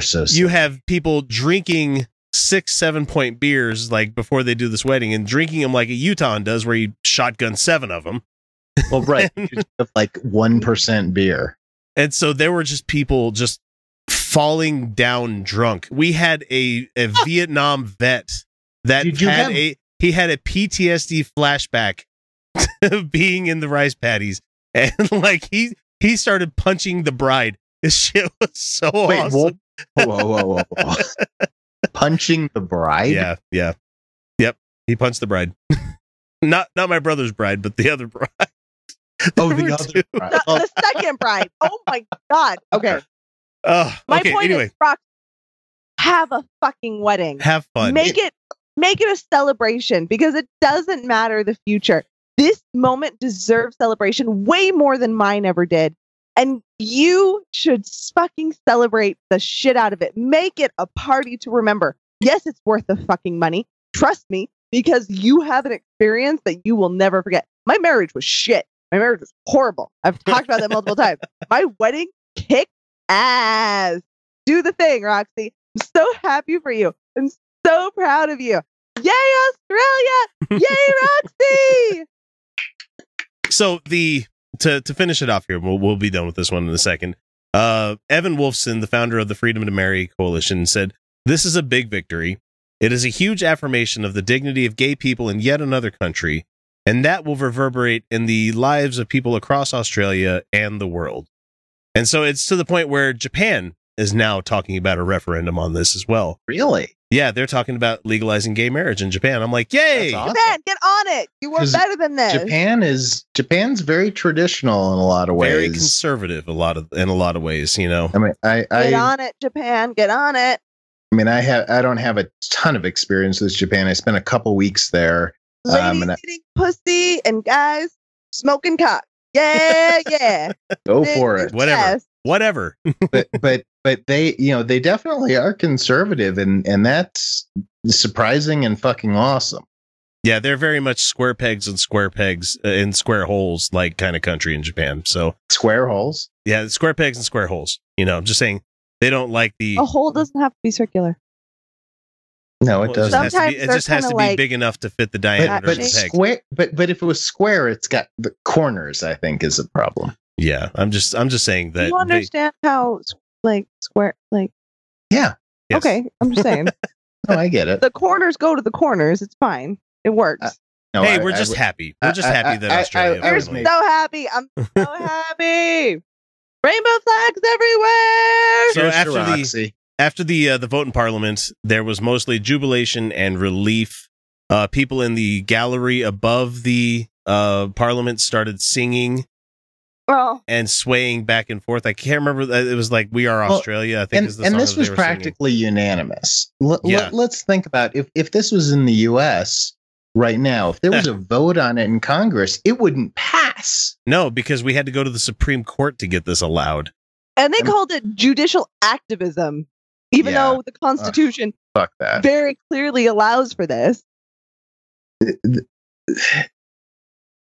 so you have people drinking six, seven point beers like before they do this wedding and drinking them like a Utah does, where you shotgun seven of them. Well, right. Just like one percent beer. And so there were just people just falling down drunk. We had a, a Vietnam vet that had have- a he had a PTSD flashback to being in the rice paddies. And like he he started punching the bride. This shit was so Wait, awesome. whoa, whoa, whoa, whoa, whoa. Punching the bride? Yeah, yeah. Yep. He punched the bride. not not my brother's bride, but the other bride. Oh, the other bride. The, the oh. second bride. Oh my god. Okay. Oh, My okay, point anyway, is, Rox, have a fucking wedding. have fun. Make it make it a celebration because it doesn't matter the future. This moment deserves celebration way more than mine ever did. And you should fucking celebrate the shit out of it. Make it a party to remember. Yes, it's worth the fucking money. Trust me, because you have an experience that you will never forget. My marriage was shit. My marriage was horrible. I've talked about that multiple times. My wedding kicked ass. Do the thing, Roxy. I'm so happy for you. I'm so proud of you. Yay, Australia! Yay, Roxy! so the to to finish it off here, we'll we'll be done with this one in a second. Uh, Evan Wolfson, the founder of the Freedom to Marry Coalition, said, "This is a big victory. It is a huge affirmation of the dignity of gay people in yet another country, and that will reverberate in the lives of people across Australia and the world." And so it's to the point where Japan is now talking about a referendum on this as well. Really? Yeah, they're talking about legalizing gay marriage in Japan. I'm like, yay! Awesome. Japan, get on it. You were 'Cause better than this. Japan is Japan's very traditional in a lot of ways. Very conservative, a lot of in a lot of ways. You know, I mean, I, I, Get on it, Japan. Get on it. I mean, I have, I don't have a ton of experience with Japan. I spent a couple weeks there. Ladies Um, and I- eating pussy and guys smoking cock. Yeah, yeah. Go Big for it. Whatever. chest. whatever. but but but they you know they definitely are conservative and and that's surprising and fucking awesome Yeah, they're very much square pegs and square pegs uh, in square holes, like kind of country in Japan. So square holes yeah, square pegs and square holes. You know, I'm just saying they don't like the. A hole doesn't have to be circular. no it doesn't has to be, Sometimes it they're just has to be like- big enough to fit the diameter but of the peg. square but but if it was square it's got the corners i think is a problem Yeah, I'm just I'm just saying Do that. you they- understand how s- like square like yeah yes. okay, I'm just saying. no i get it the corners go to the corners. It's fine. It works. Uh, no, Hey, I- we're I just would- happy. We're just I- happy I- that I- Australia. I- I was finally- so happy. I'm so happy. Rainbow flags everywhere. So Cheers to after the- after the uh, the vote in parliament, there was mostly jubilation and relief. Uh, people in the gallery above the uh, parliament started singing well, and swaying back and forth. I can't remember. uh, It was like "We Are Well, Australia." I think and, is the and this was they were singing. practically unanimous L- Yeah. let, us think about if if this was in the us right now if there was a vote on it in congress it wouldn't pass no, because we had to go to the Supreme Court to get this allowed. and they I'm- called it judicial activism, even Yeah. though the Constitution fuck that very clearly allows for this.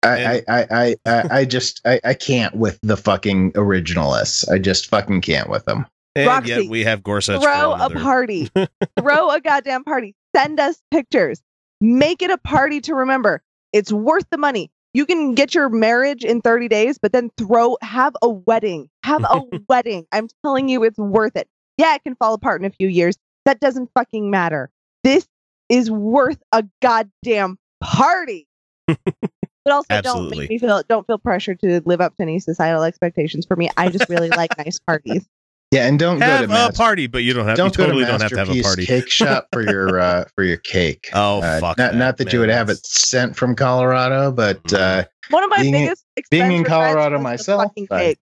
I, I, I, I, I just I, I can't with the fucking originalists. I just fucking can't with them. And Roxy, yet we have Gorsuch. Throw a party. Throw a goddamn party. Send us pictures. Make it a party to remember. It's worth the money. You can get your marriage in 30 days, but then throw, have a wedding. Have a wedding. I'm telling you, it's worth it. Yeah, it can fall apart in a few years. That doesn't fucking matter. This is worth a goddamn party. but also, don't make me feel, don't feel pressure to live up to any societal expectations for me. I just really like nice parties. Yeah, and don't Have go a to Mas- party, but you don't have. don't you totally go to don't have to have a party. Cake shop for your uh, for your cake. Oh Uh, fuck! not, not that you would have it sent from Colorado, but uh, One of my Being in- biggest being in Colorado myself, fucking cake.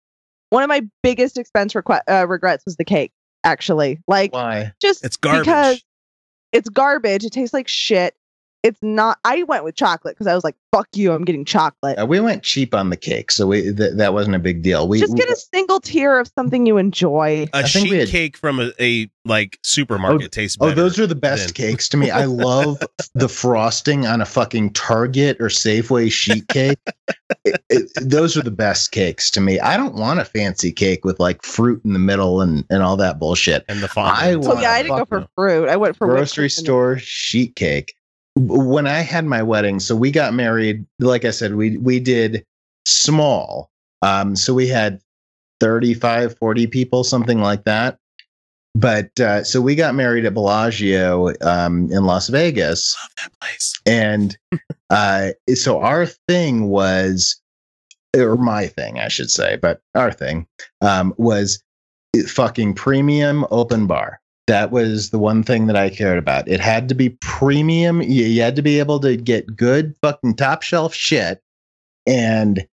One of my biggest expense requ- uh, regrets was the cake. Actually, like why? just It's garbage. because it's garbage. It tastes like shit. It's not. I went with chocolate because I was like, "Fuck you, I'm getting chocolate." Uh, we went cheap on the cake, so we th- that wasn't a big deal. We Just get a single tier of something you enjoy. A I think sheet had- cake from a, a like supermarket tastes better. Oh, those are the best than- cakes to me. I love the frosting on a fucking Target or Safeway sheet cake. It- it- those are the best cakes to me. I don't want a fancy cake with like fruit in the middle and, and all that bullshit. and the I fondant. so want yeah, I didn't go for no. fruit. I went for Grocery store sheet cake. When I had my wedding, so we got married, like I said, we we did small. Um, so we had 35, 40 people, something like that. But uh, so we got married at Bellagio um, in Las Vegas. Love that place. And uh, so our thing was, or my thing, I should say, but our thing um, was fucking premium open bar. That was the one thing that I cared about. It had to be premium. You, you had to be able to get good fucking top shelf shit. And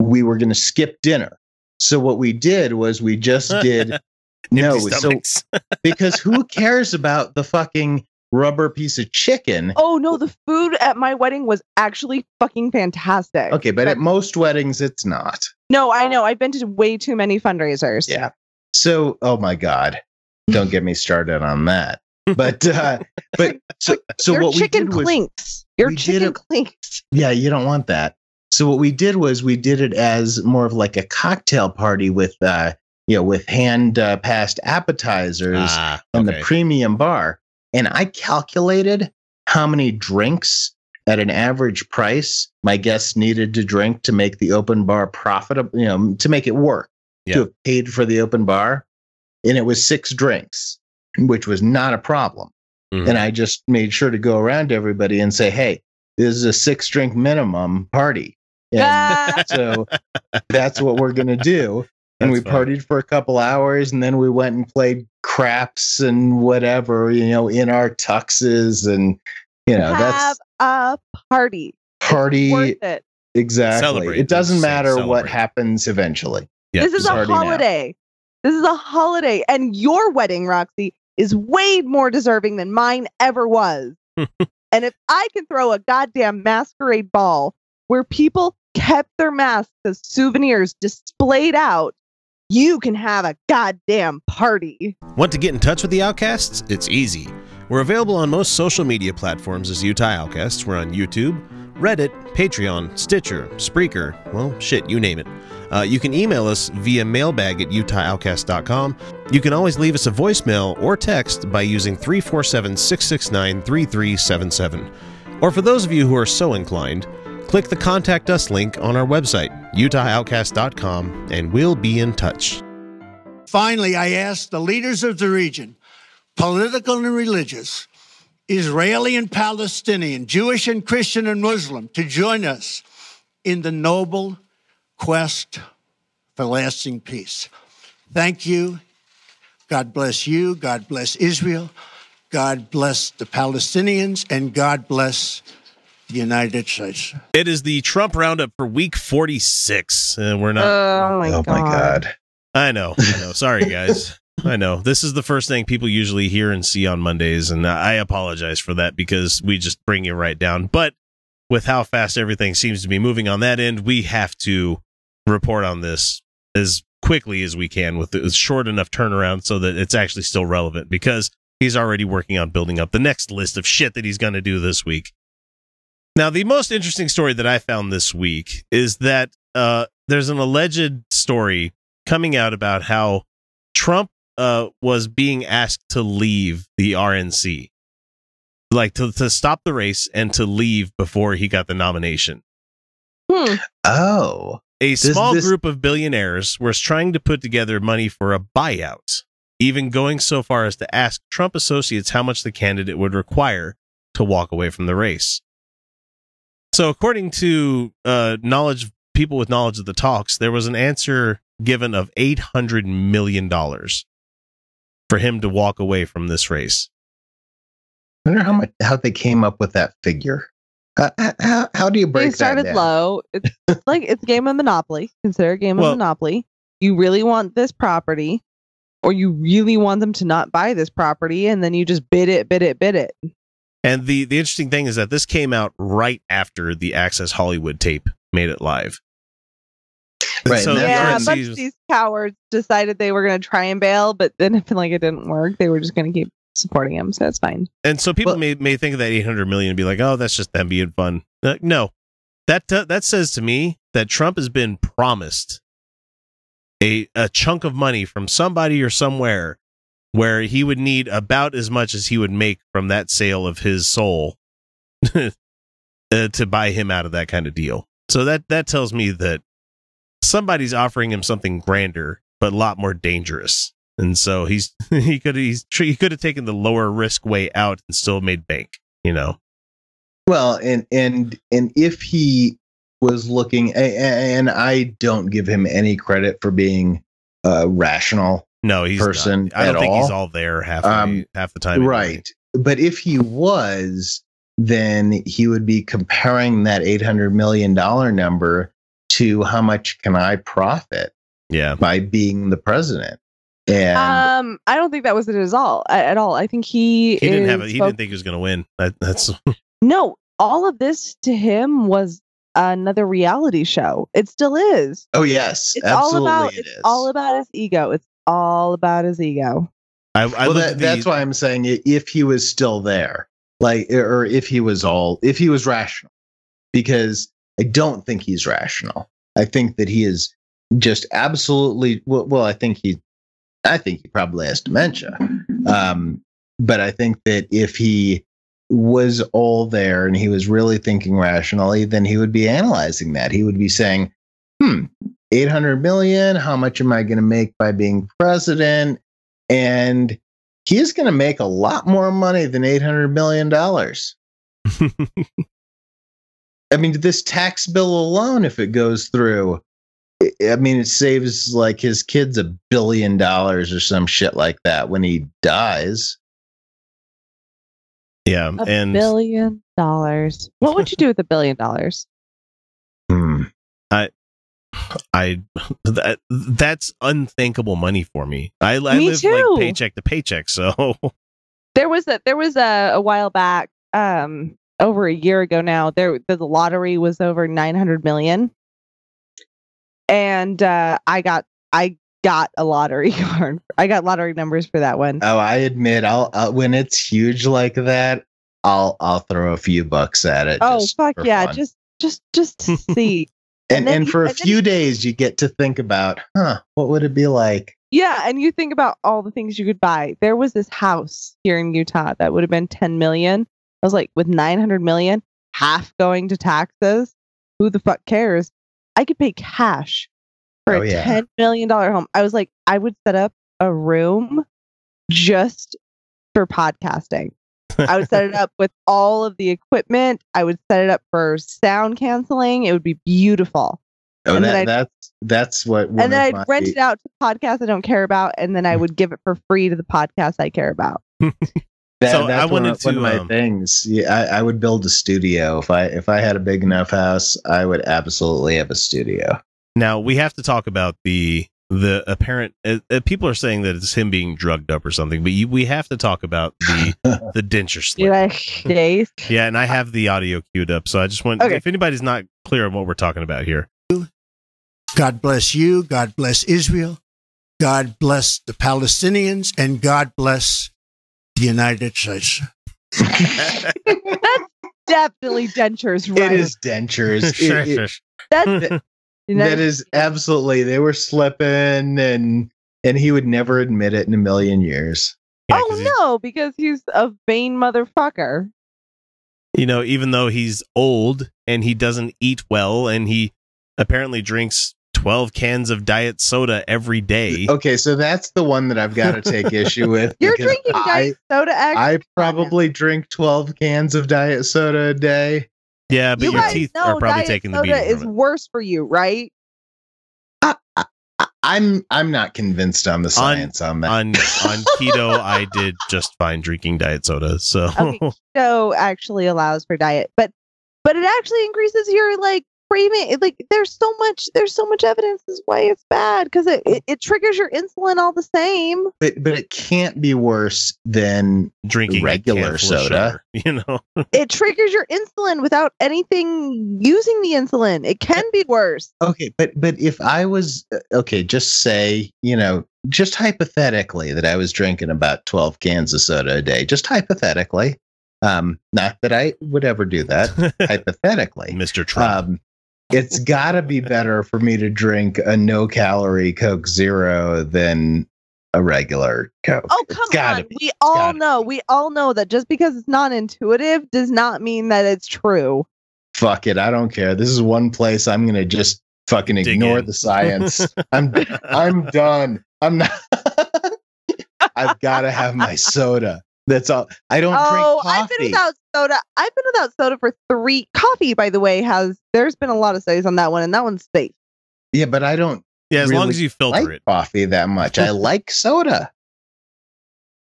we were going to skip dinner. So what we did was we just did no. So because who cares about the fucking rubber piece of chicken? Oh no, the food at my wedding was actually fucking fantastic. Okay, but at most weddings, it's not. No, I know. I've been to way too many fundraisers. Yeah. So, oh my God, don't get me started on that. But, uh, but so, so Your what we chicken did was, clinks. Your we did chicken it- clinks. yeah, you don't want that. So what we did was we did it as more of like a cocktail party with, uh, you know, with hand uh, passed appetizers Ah, and okay. the premium bar. And I calculated how many drinks at an average price my guests needed to drink to make the open bar profitable, you know, to make it work, Yeah. to have paid for the open bar. And it was six drinks, which was not a problem. Mhm. And I just made sure to go around to everybody and say, hey, this is a six drink minimum party. And so that's what we're going to do and That's we fine. partied for a couple hours and then we went and played craps and whatever you know in our tuxes and you know have that's a party. party Worth it. exactly Celebrate. it doesn't Let's say matter what happens eventually Yeah, this is a party now. holiday. This is a holiday, and your wedding, Roxy, is way more deserving than mine ever was. and if I can throw a goddamn masquerade ball where people kept their masks as souvenirs displayed out, you can have a goddamn party. Want to get in touch with the Outcasts? It's easy. We're available on most social media platforms as Utah Outcasts. We're on YouTube, Reddit, Patreon, Stitcher, Spreaker, well, shit, you name it. Uh, you can email us via mailbag at utahoutcast.com. You can always leave us a voicemail or text by using 347 669 3377. Or for those of you who are so inclined, click the Contact Us link on our website, utahoutcast.com, and we'll be in touch. Finally, I ask the leaders of the region, political and religious, Israeli and Palestinian, Jewish and Christian and Muslim, to join us in the noble quest for lasting peace. Thank you. God bless you. God bless Israel. God bless the Palestinians. And God bless the United States. It is the Trump roundup for week 46. And we're not. oh my oh god. my god I know. I know. Sorry, guys. I know. This is the first thing people usually hear and see on Mondays. And I apologize for that because we just bring you right down. But with how fast everything seems to be moving on that end, we have to report on this as quickly as we can with a short enough turnaround so that it's actually still relevant because he's already working on building up the next list of shit that he's going to do this week. Now, the most interesting story that I found this week is that uh, there's an alleged story coming out about how Trump uh, was being asked to leave the RNC, like to, to stop the race and to leave before he got the nomination. Hmm. oh A This- small this- group of billionaires was trying to put together money for a buyout, even going so far as to ask Trump associates how much the candidate would require to walk away from the race. So, according to uh, knowledge, people with knowledge of the talks, there was an answer given of eight hundred million dollars for him to walk away from this race. I wonder how much how they came up with that figure uh, how, how do you break They that started down? low. It's like it's a game of Monopoly. Consider a game Well- of Monopoly. You really want this property, or you really want them to not buy this property, and then you just bid it, bid it, bid it. And the the interesting thing is that this came out right after the Access Hollywood tape made it live. Right, So and the that- yeah, a bunch of these cowards decided they were going to try and bail, but then if like it didn't work, they were just going to keep supporting him. So it's fine. and so people Well- may may think of that 800 million and be like, "Oh, that's just them being fun." Uh, no. That uh, that says to me that Trump has been promised a a chunk of money from somebody or somewhere where he would need about as much as he would make from that sale of his soul uh, to buy him out of that kind of deal. So that that tells me that somebody's offering him something grander but a lot more dangerous. And so he's he could he's he could have taken the lower risk way out and still made bank, you know. Well, and and and if he was looking, and I don't give him any credit for being uh, rational, No, he's Person Not. I don't think he's all? all there half Um, half the time. anyway. right? But if he was, then he would be comparing that eight hundred million dollar number to how much can I profit Yeah. by being the president, and Um, I don't think that was it at all. At all, I think he He didn't have it. He fo- didn't think he was going to win. That, that's No, all of this to him was another reality show. It still is. oh yes, It's all about it it's is. all about his ego. It's all about his ego. I, I well, that, the, that's why I'm saying if he was still there, like, or if he was all, if he was rational, because I don't think he's rational. I think that he is just absolutely well. Well, I think he, I think he probably has dementia. Um, but I think that if he was all there and he was really thinking rationally, then he would be analyzing that. He would be saying, "Hmm, 800 million. How much am I going to make by being president?" and he's going to make a lot more money than 800 million dollars i mean this tax bill alone if it goes through i- i mean it saves like his kids a billion dollars or some shit like that when he dies yeah, A and billion dollars. What would you do with a billion dollars? Hmm. I I that that's unthinkable money for me. I, I live too. like paycheck to paycheck, so There was a there was a, a while back, um, over a year ago now. There the lottery was over nine hundred million, and uh, I got I got a lottery card. I got lottery numbers for that one. oh i admit i'll uh, when it's huge like that i'll i'll throw a few bucks at it oh fuck yeah! fun. Just just just to see. and and and you- for a and then- few days you get to think about huh what would it be like Yeah, and you think about all the things you could buy. There was this house here in Utah that would have been 10 million. I was like, with 900 million, half going to taxes, who the fuck cares? I could pay cash for Oh, a yeah. $10 million home. I was like, I would set up a room just for podcasting. I would set it up with all of the equipment. I would set it up for sound canceling. It would be beautiful. oh And then that, that's that's what and then I'd my- rent it out to podcasts I don't care about, and then I would give it for free to the podcast I care about. That, So that's I one, wanted of, one to, of my um, things. Yeah, I, I would build a studio if I if I had a big enough house. I would absolutely have a studio. now we have to talk about the the apparent. Uh, uh, people are saying that it's him being drugged up or something, but you, we have to talk about the the denture slip. Did I? Yeah, and I have the audio queued up, so I just want Okay. if anybody's not clear on what we're talking about here. God bless you. God bless Israel. God bless the Palestinians. And God bless the United States. That's definitely dentures, right? It is dentures. Sure, It- it- sure. That's you know, that is absolutely. They were slipping, and and he would never admit it in a million years. Yeah, oh, 'cause he's- oh no, because he's a vain motherfucker. you know, even though he's old and he doesn't eat well and he apparently drinks 12 cans of diet soda every day. Okay, so that's the one that I've got to take issue with. You're because drinking I, diet soda I probably drink twelve cans of diet soda a day. Yeah, but you your teeth are probably diet taking the soda beating is from it. worse for you, right? I, I'm I'm not convinced on the science on, that. on on keto, I did just fine drinking diet soda. So Okay, keto actually allows for diet, but but it actually increases your like framing it like there's so much there's so much evidence is why it's bad because it, it, it triggers your insulin all the same. But but it can't be worse than Drinking regular can full of soda. sugar, you know. It triggers your insulin without anything using the insulin. It can be worse. Okay, but but if I was uh, okay, just say you know, just hypothetically that I was drinking about twelve cans of soda a day, just hypothetically. Um, not that I would ever do that. hypothetically, Mr. Trump. um, it's got to be better for me to drink a no calorie Coke Zero than a regular Coke. Oh It's come gotta on! be. We all gotta know. We all know that just because it's not intuitive does not mean that it's true. Fuck it, I don't care. This is one place I'm gonna just fucking Dig ignore in. the science. I'm I'm done. I'm not. I've got to have my soda. That's all. I don't Oh, drink I've been without soda. I've been without soda for three. Coffee, by the way, has there's been a lot of studies on that one, and that one's safe. yeah, but I don't yeah, as long as you filter like it. coffee that much. I like soda.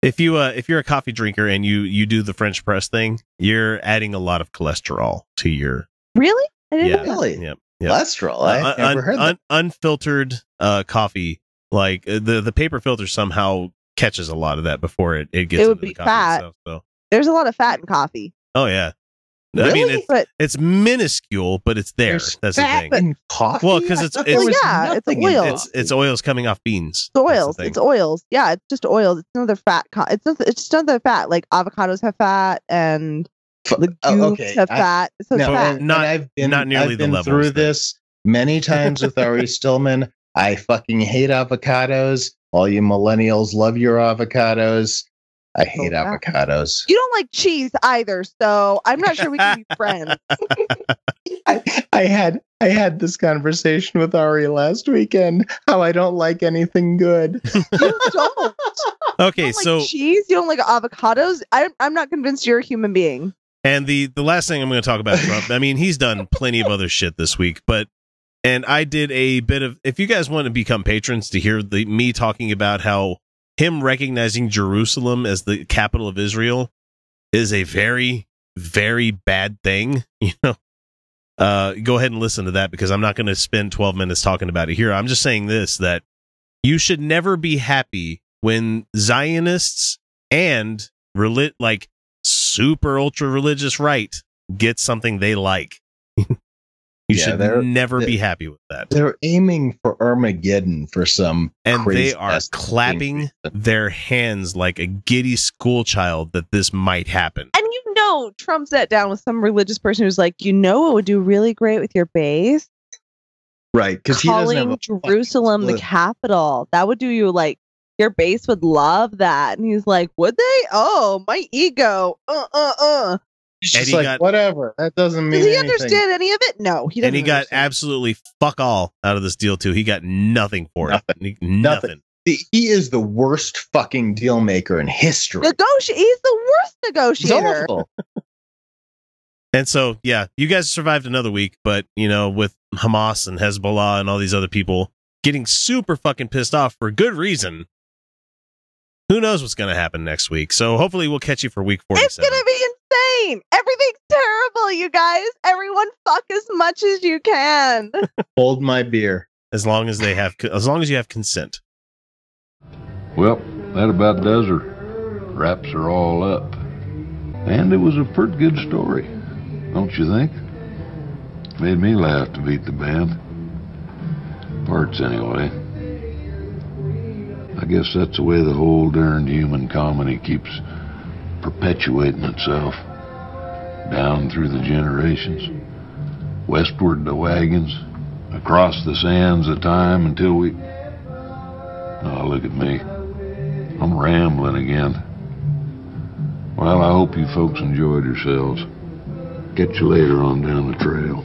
If you uh if you're a coffee drinker and you you do the French press thing, you're adding a lot of cholesterol to your Really? I didn't Yeah. Really? Yep. Yep. Cholesterol. I Uh, never un- heard that. un- unfiltered uh coffee like uh, the the paper filter somehow catches a lot of that before it, it gets It would into the be coffee fat. itself, so There's a lot of fat in coffee. oh yeah i mean it's But it's minuscule but it's there There's that's the fat thing in coffee. Well, 'cause I it's- it's- there was yeah, it's nothing in oil. it's it's oils coming off beans it's oils. It's oils. Yeah, it's just oils. It's another fat. Co- it's not, it's just another fat. Like avocados have fat, and Fu- oh, legumes oh, okay. have I- fat. So it's No, fat. and, and Not- I've been, not nearly I've the been levels through that- this many times with Ari Stillman. I fucking hate avocados. All you millennials love your avocados. I oh, hate yeah. avocados. you don't like cheese either, so I'm not sure we can be friends. I, I had I had this conversation with Ari last weekend. How I don't like anything good. You don't. okay You don't so like cheese. You don't like avocados. I'm I'm not convinced you're a human being. And the the last thing I'm going to talk about Trump. I mean, he's done plenty of other shit this week, but and I did a bit of. If you guys want to become patrons to hear the me talking about how him recognizing Jerusalem as the capital of Israel is a very very bad thing, you know. Uh, go ahead and listen to that because I'm not going to spend 12 minutes talking about it here. I'm just saying this that you should never be happy when Zionists and like super ultra religious right get something they like. you Yeah, should never they- be happy with that. They're aiming for Armageddon for some And they are clapping reason. their hands like a giddy school child that this might happen. And you know, Trump sat down with some religious person who's like, you know, it would do really great with your base right because he doesn't have calling a Jerusalem the capital. That would do you like. Your base would love that. And he's like, would they? Oh, my ego. Uh, uh, uh. He's And just he like got- whatever. That doesn't mean Does he anything. understand any of it? No, he doesn't. and he got absolutely fuck all out of this deal too. He got nothing for it. He- Nothing. The- He is the worst fucking deal maker in history. Negotiate. He's the worst He's negotiator. awful. And so, yeah, you guys survived another week, but you know, with Hamas and Hezbollah and all these other people getting super fucking pissed off for good reason. Who knows what's going to happen next week? So hopefully we'll catch you for week It's 47. gonna be insane. Everything's terrible, you guys. Everyone fuck as much as you can. Hold my beer. as long as they have as long as you have consent. Well, that about does her. Wraps are all up. And it was a pretty good story, don't you think? Made me laugh to beat the band. Parts, anyway. I guess that's the way the whole darned human comedy keeps perpetuating itself. Down through the generations. Westward the wagons. Across the sands of time until we. Oh, look at me. I'm rambling again. Well, I hope you folks enjoyed yourselves. Catch you later on down the trail.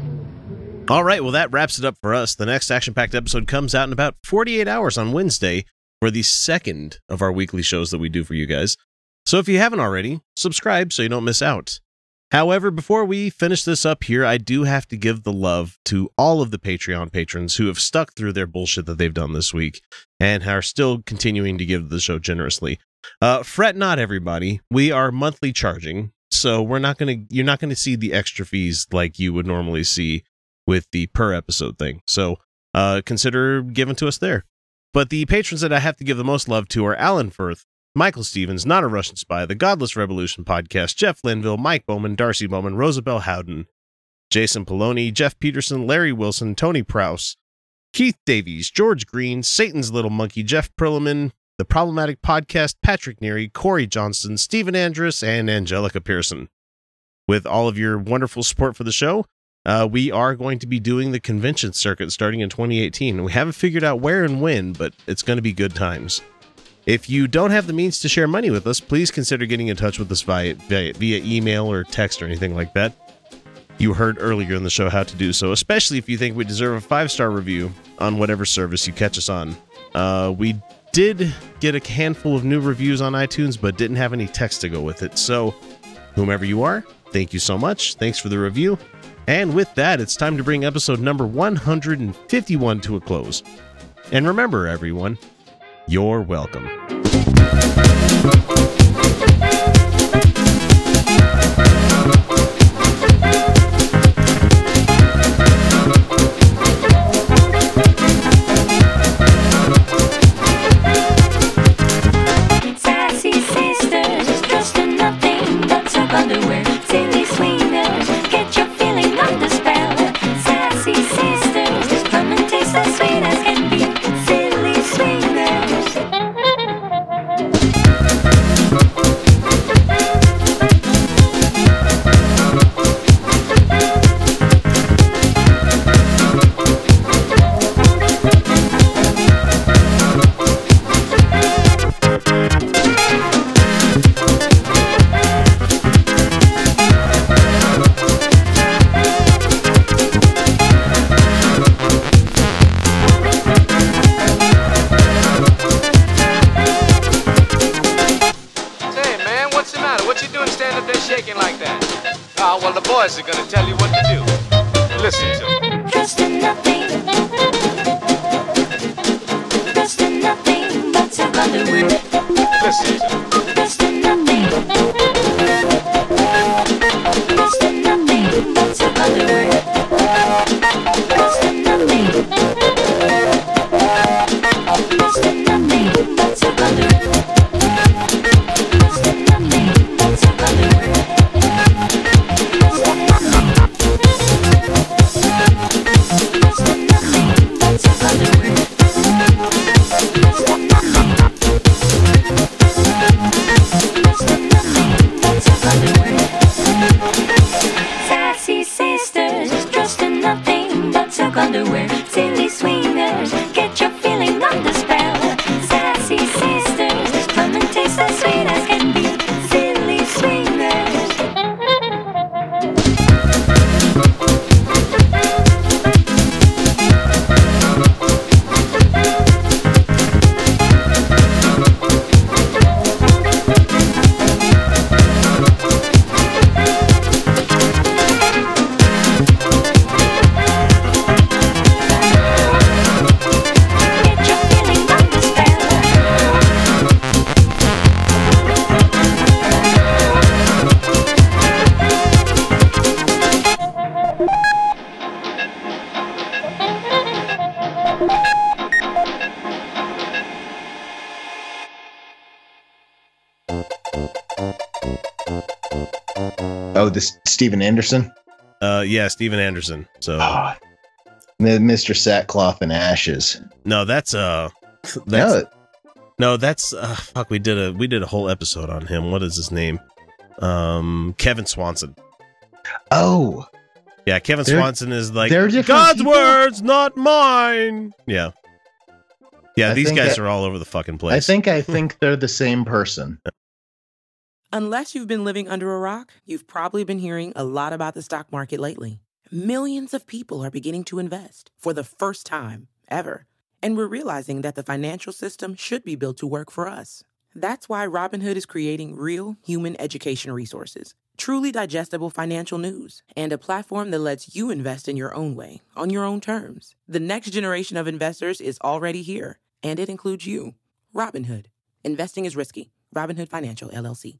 All right, well that wraps it up for us. The next action-packed episode comes out in about 48 hours on Wednesday for the second of our weekly shows that we do for you guys. So if you haven't already, subscribe so you don't miss out. However, before we finish this up here, I do have to give the love to all of the Patreon patrons who have stuck through their bullshit that they've done this week and are still continuing to give the show generously. Uh, fret not, everybody. We are monthly charging, so we're not gonna. You're not gonna see the extra fees like you would normally see with the per episode thing. So uh, consider giving to us there. But the patrons that I have to give the most love to are Alan Firth, Michael Stevens, Not a Russian Spy, The Godless Revolution Podcast, Jeff Linville, Mike Bowman, Darcy Bowman, Rosabelle Howden, Jason Poloni, Jeff Peterson, Larry Wilson, Tony Prouse, Keith Davies, George Green, Satan's Little Monkey, Jeff Prilliman, The Problematic Podcast, Patrick Neary, Corey Johnson, Stephen Andrus, and Angelica Pearson. With all of your wonderful support for the show, uh, we are going to be doing the convention circuit starting in 2018. We haven't figured out where and when, but it's going to be good times. If you don't have the means to share money with us, please consider getting in touch with us via, via, via email or text or anything like that. You heard earlier in the show how to do so, especially if you think we deserve a five star review on whatever service you catch us on. Uh, we did get a handful of new reviews on iTunes, but didn't have any text to go with it. So, whomever you are, thank you so much. Thanks for the review. And with that, it's time to bring episode number 151 to a close. And remember, everyone, you're welcome. Steven Anderson, Uh, yeah, Steven Anderson. So M- Mr. Sackcloth and Ashes. no, that's uh, that's No, no, that's uh, fuck. We did a we did a whole episode on him. What is his name? Um, Kevin Swanson. oh, Yeah, Kevin They're- Swanson is like God's people? words, not mine. Yeah, yeah. I these guys I- are all over the fucking place. I think I think they're the same person. Unless you've been living under a rock, you've probably been hearing a lot about the stock market lately. Millions of people are beginning to invest for the first time ever. And we're realizing that the financial system should be built to work for us. That's why Robinhood is creating real human education resources, truly digestible financial news, and a platform that lets you invest in your own way, on your own terms. The next generation of investors is already here, and it includes you. Robinhood. Investing is risky. Robinhood Financial, LLC.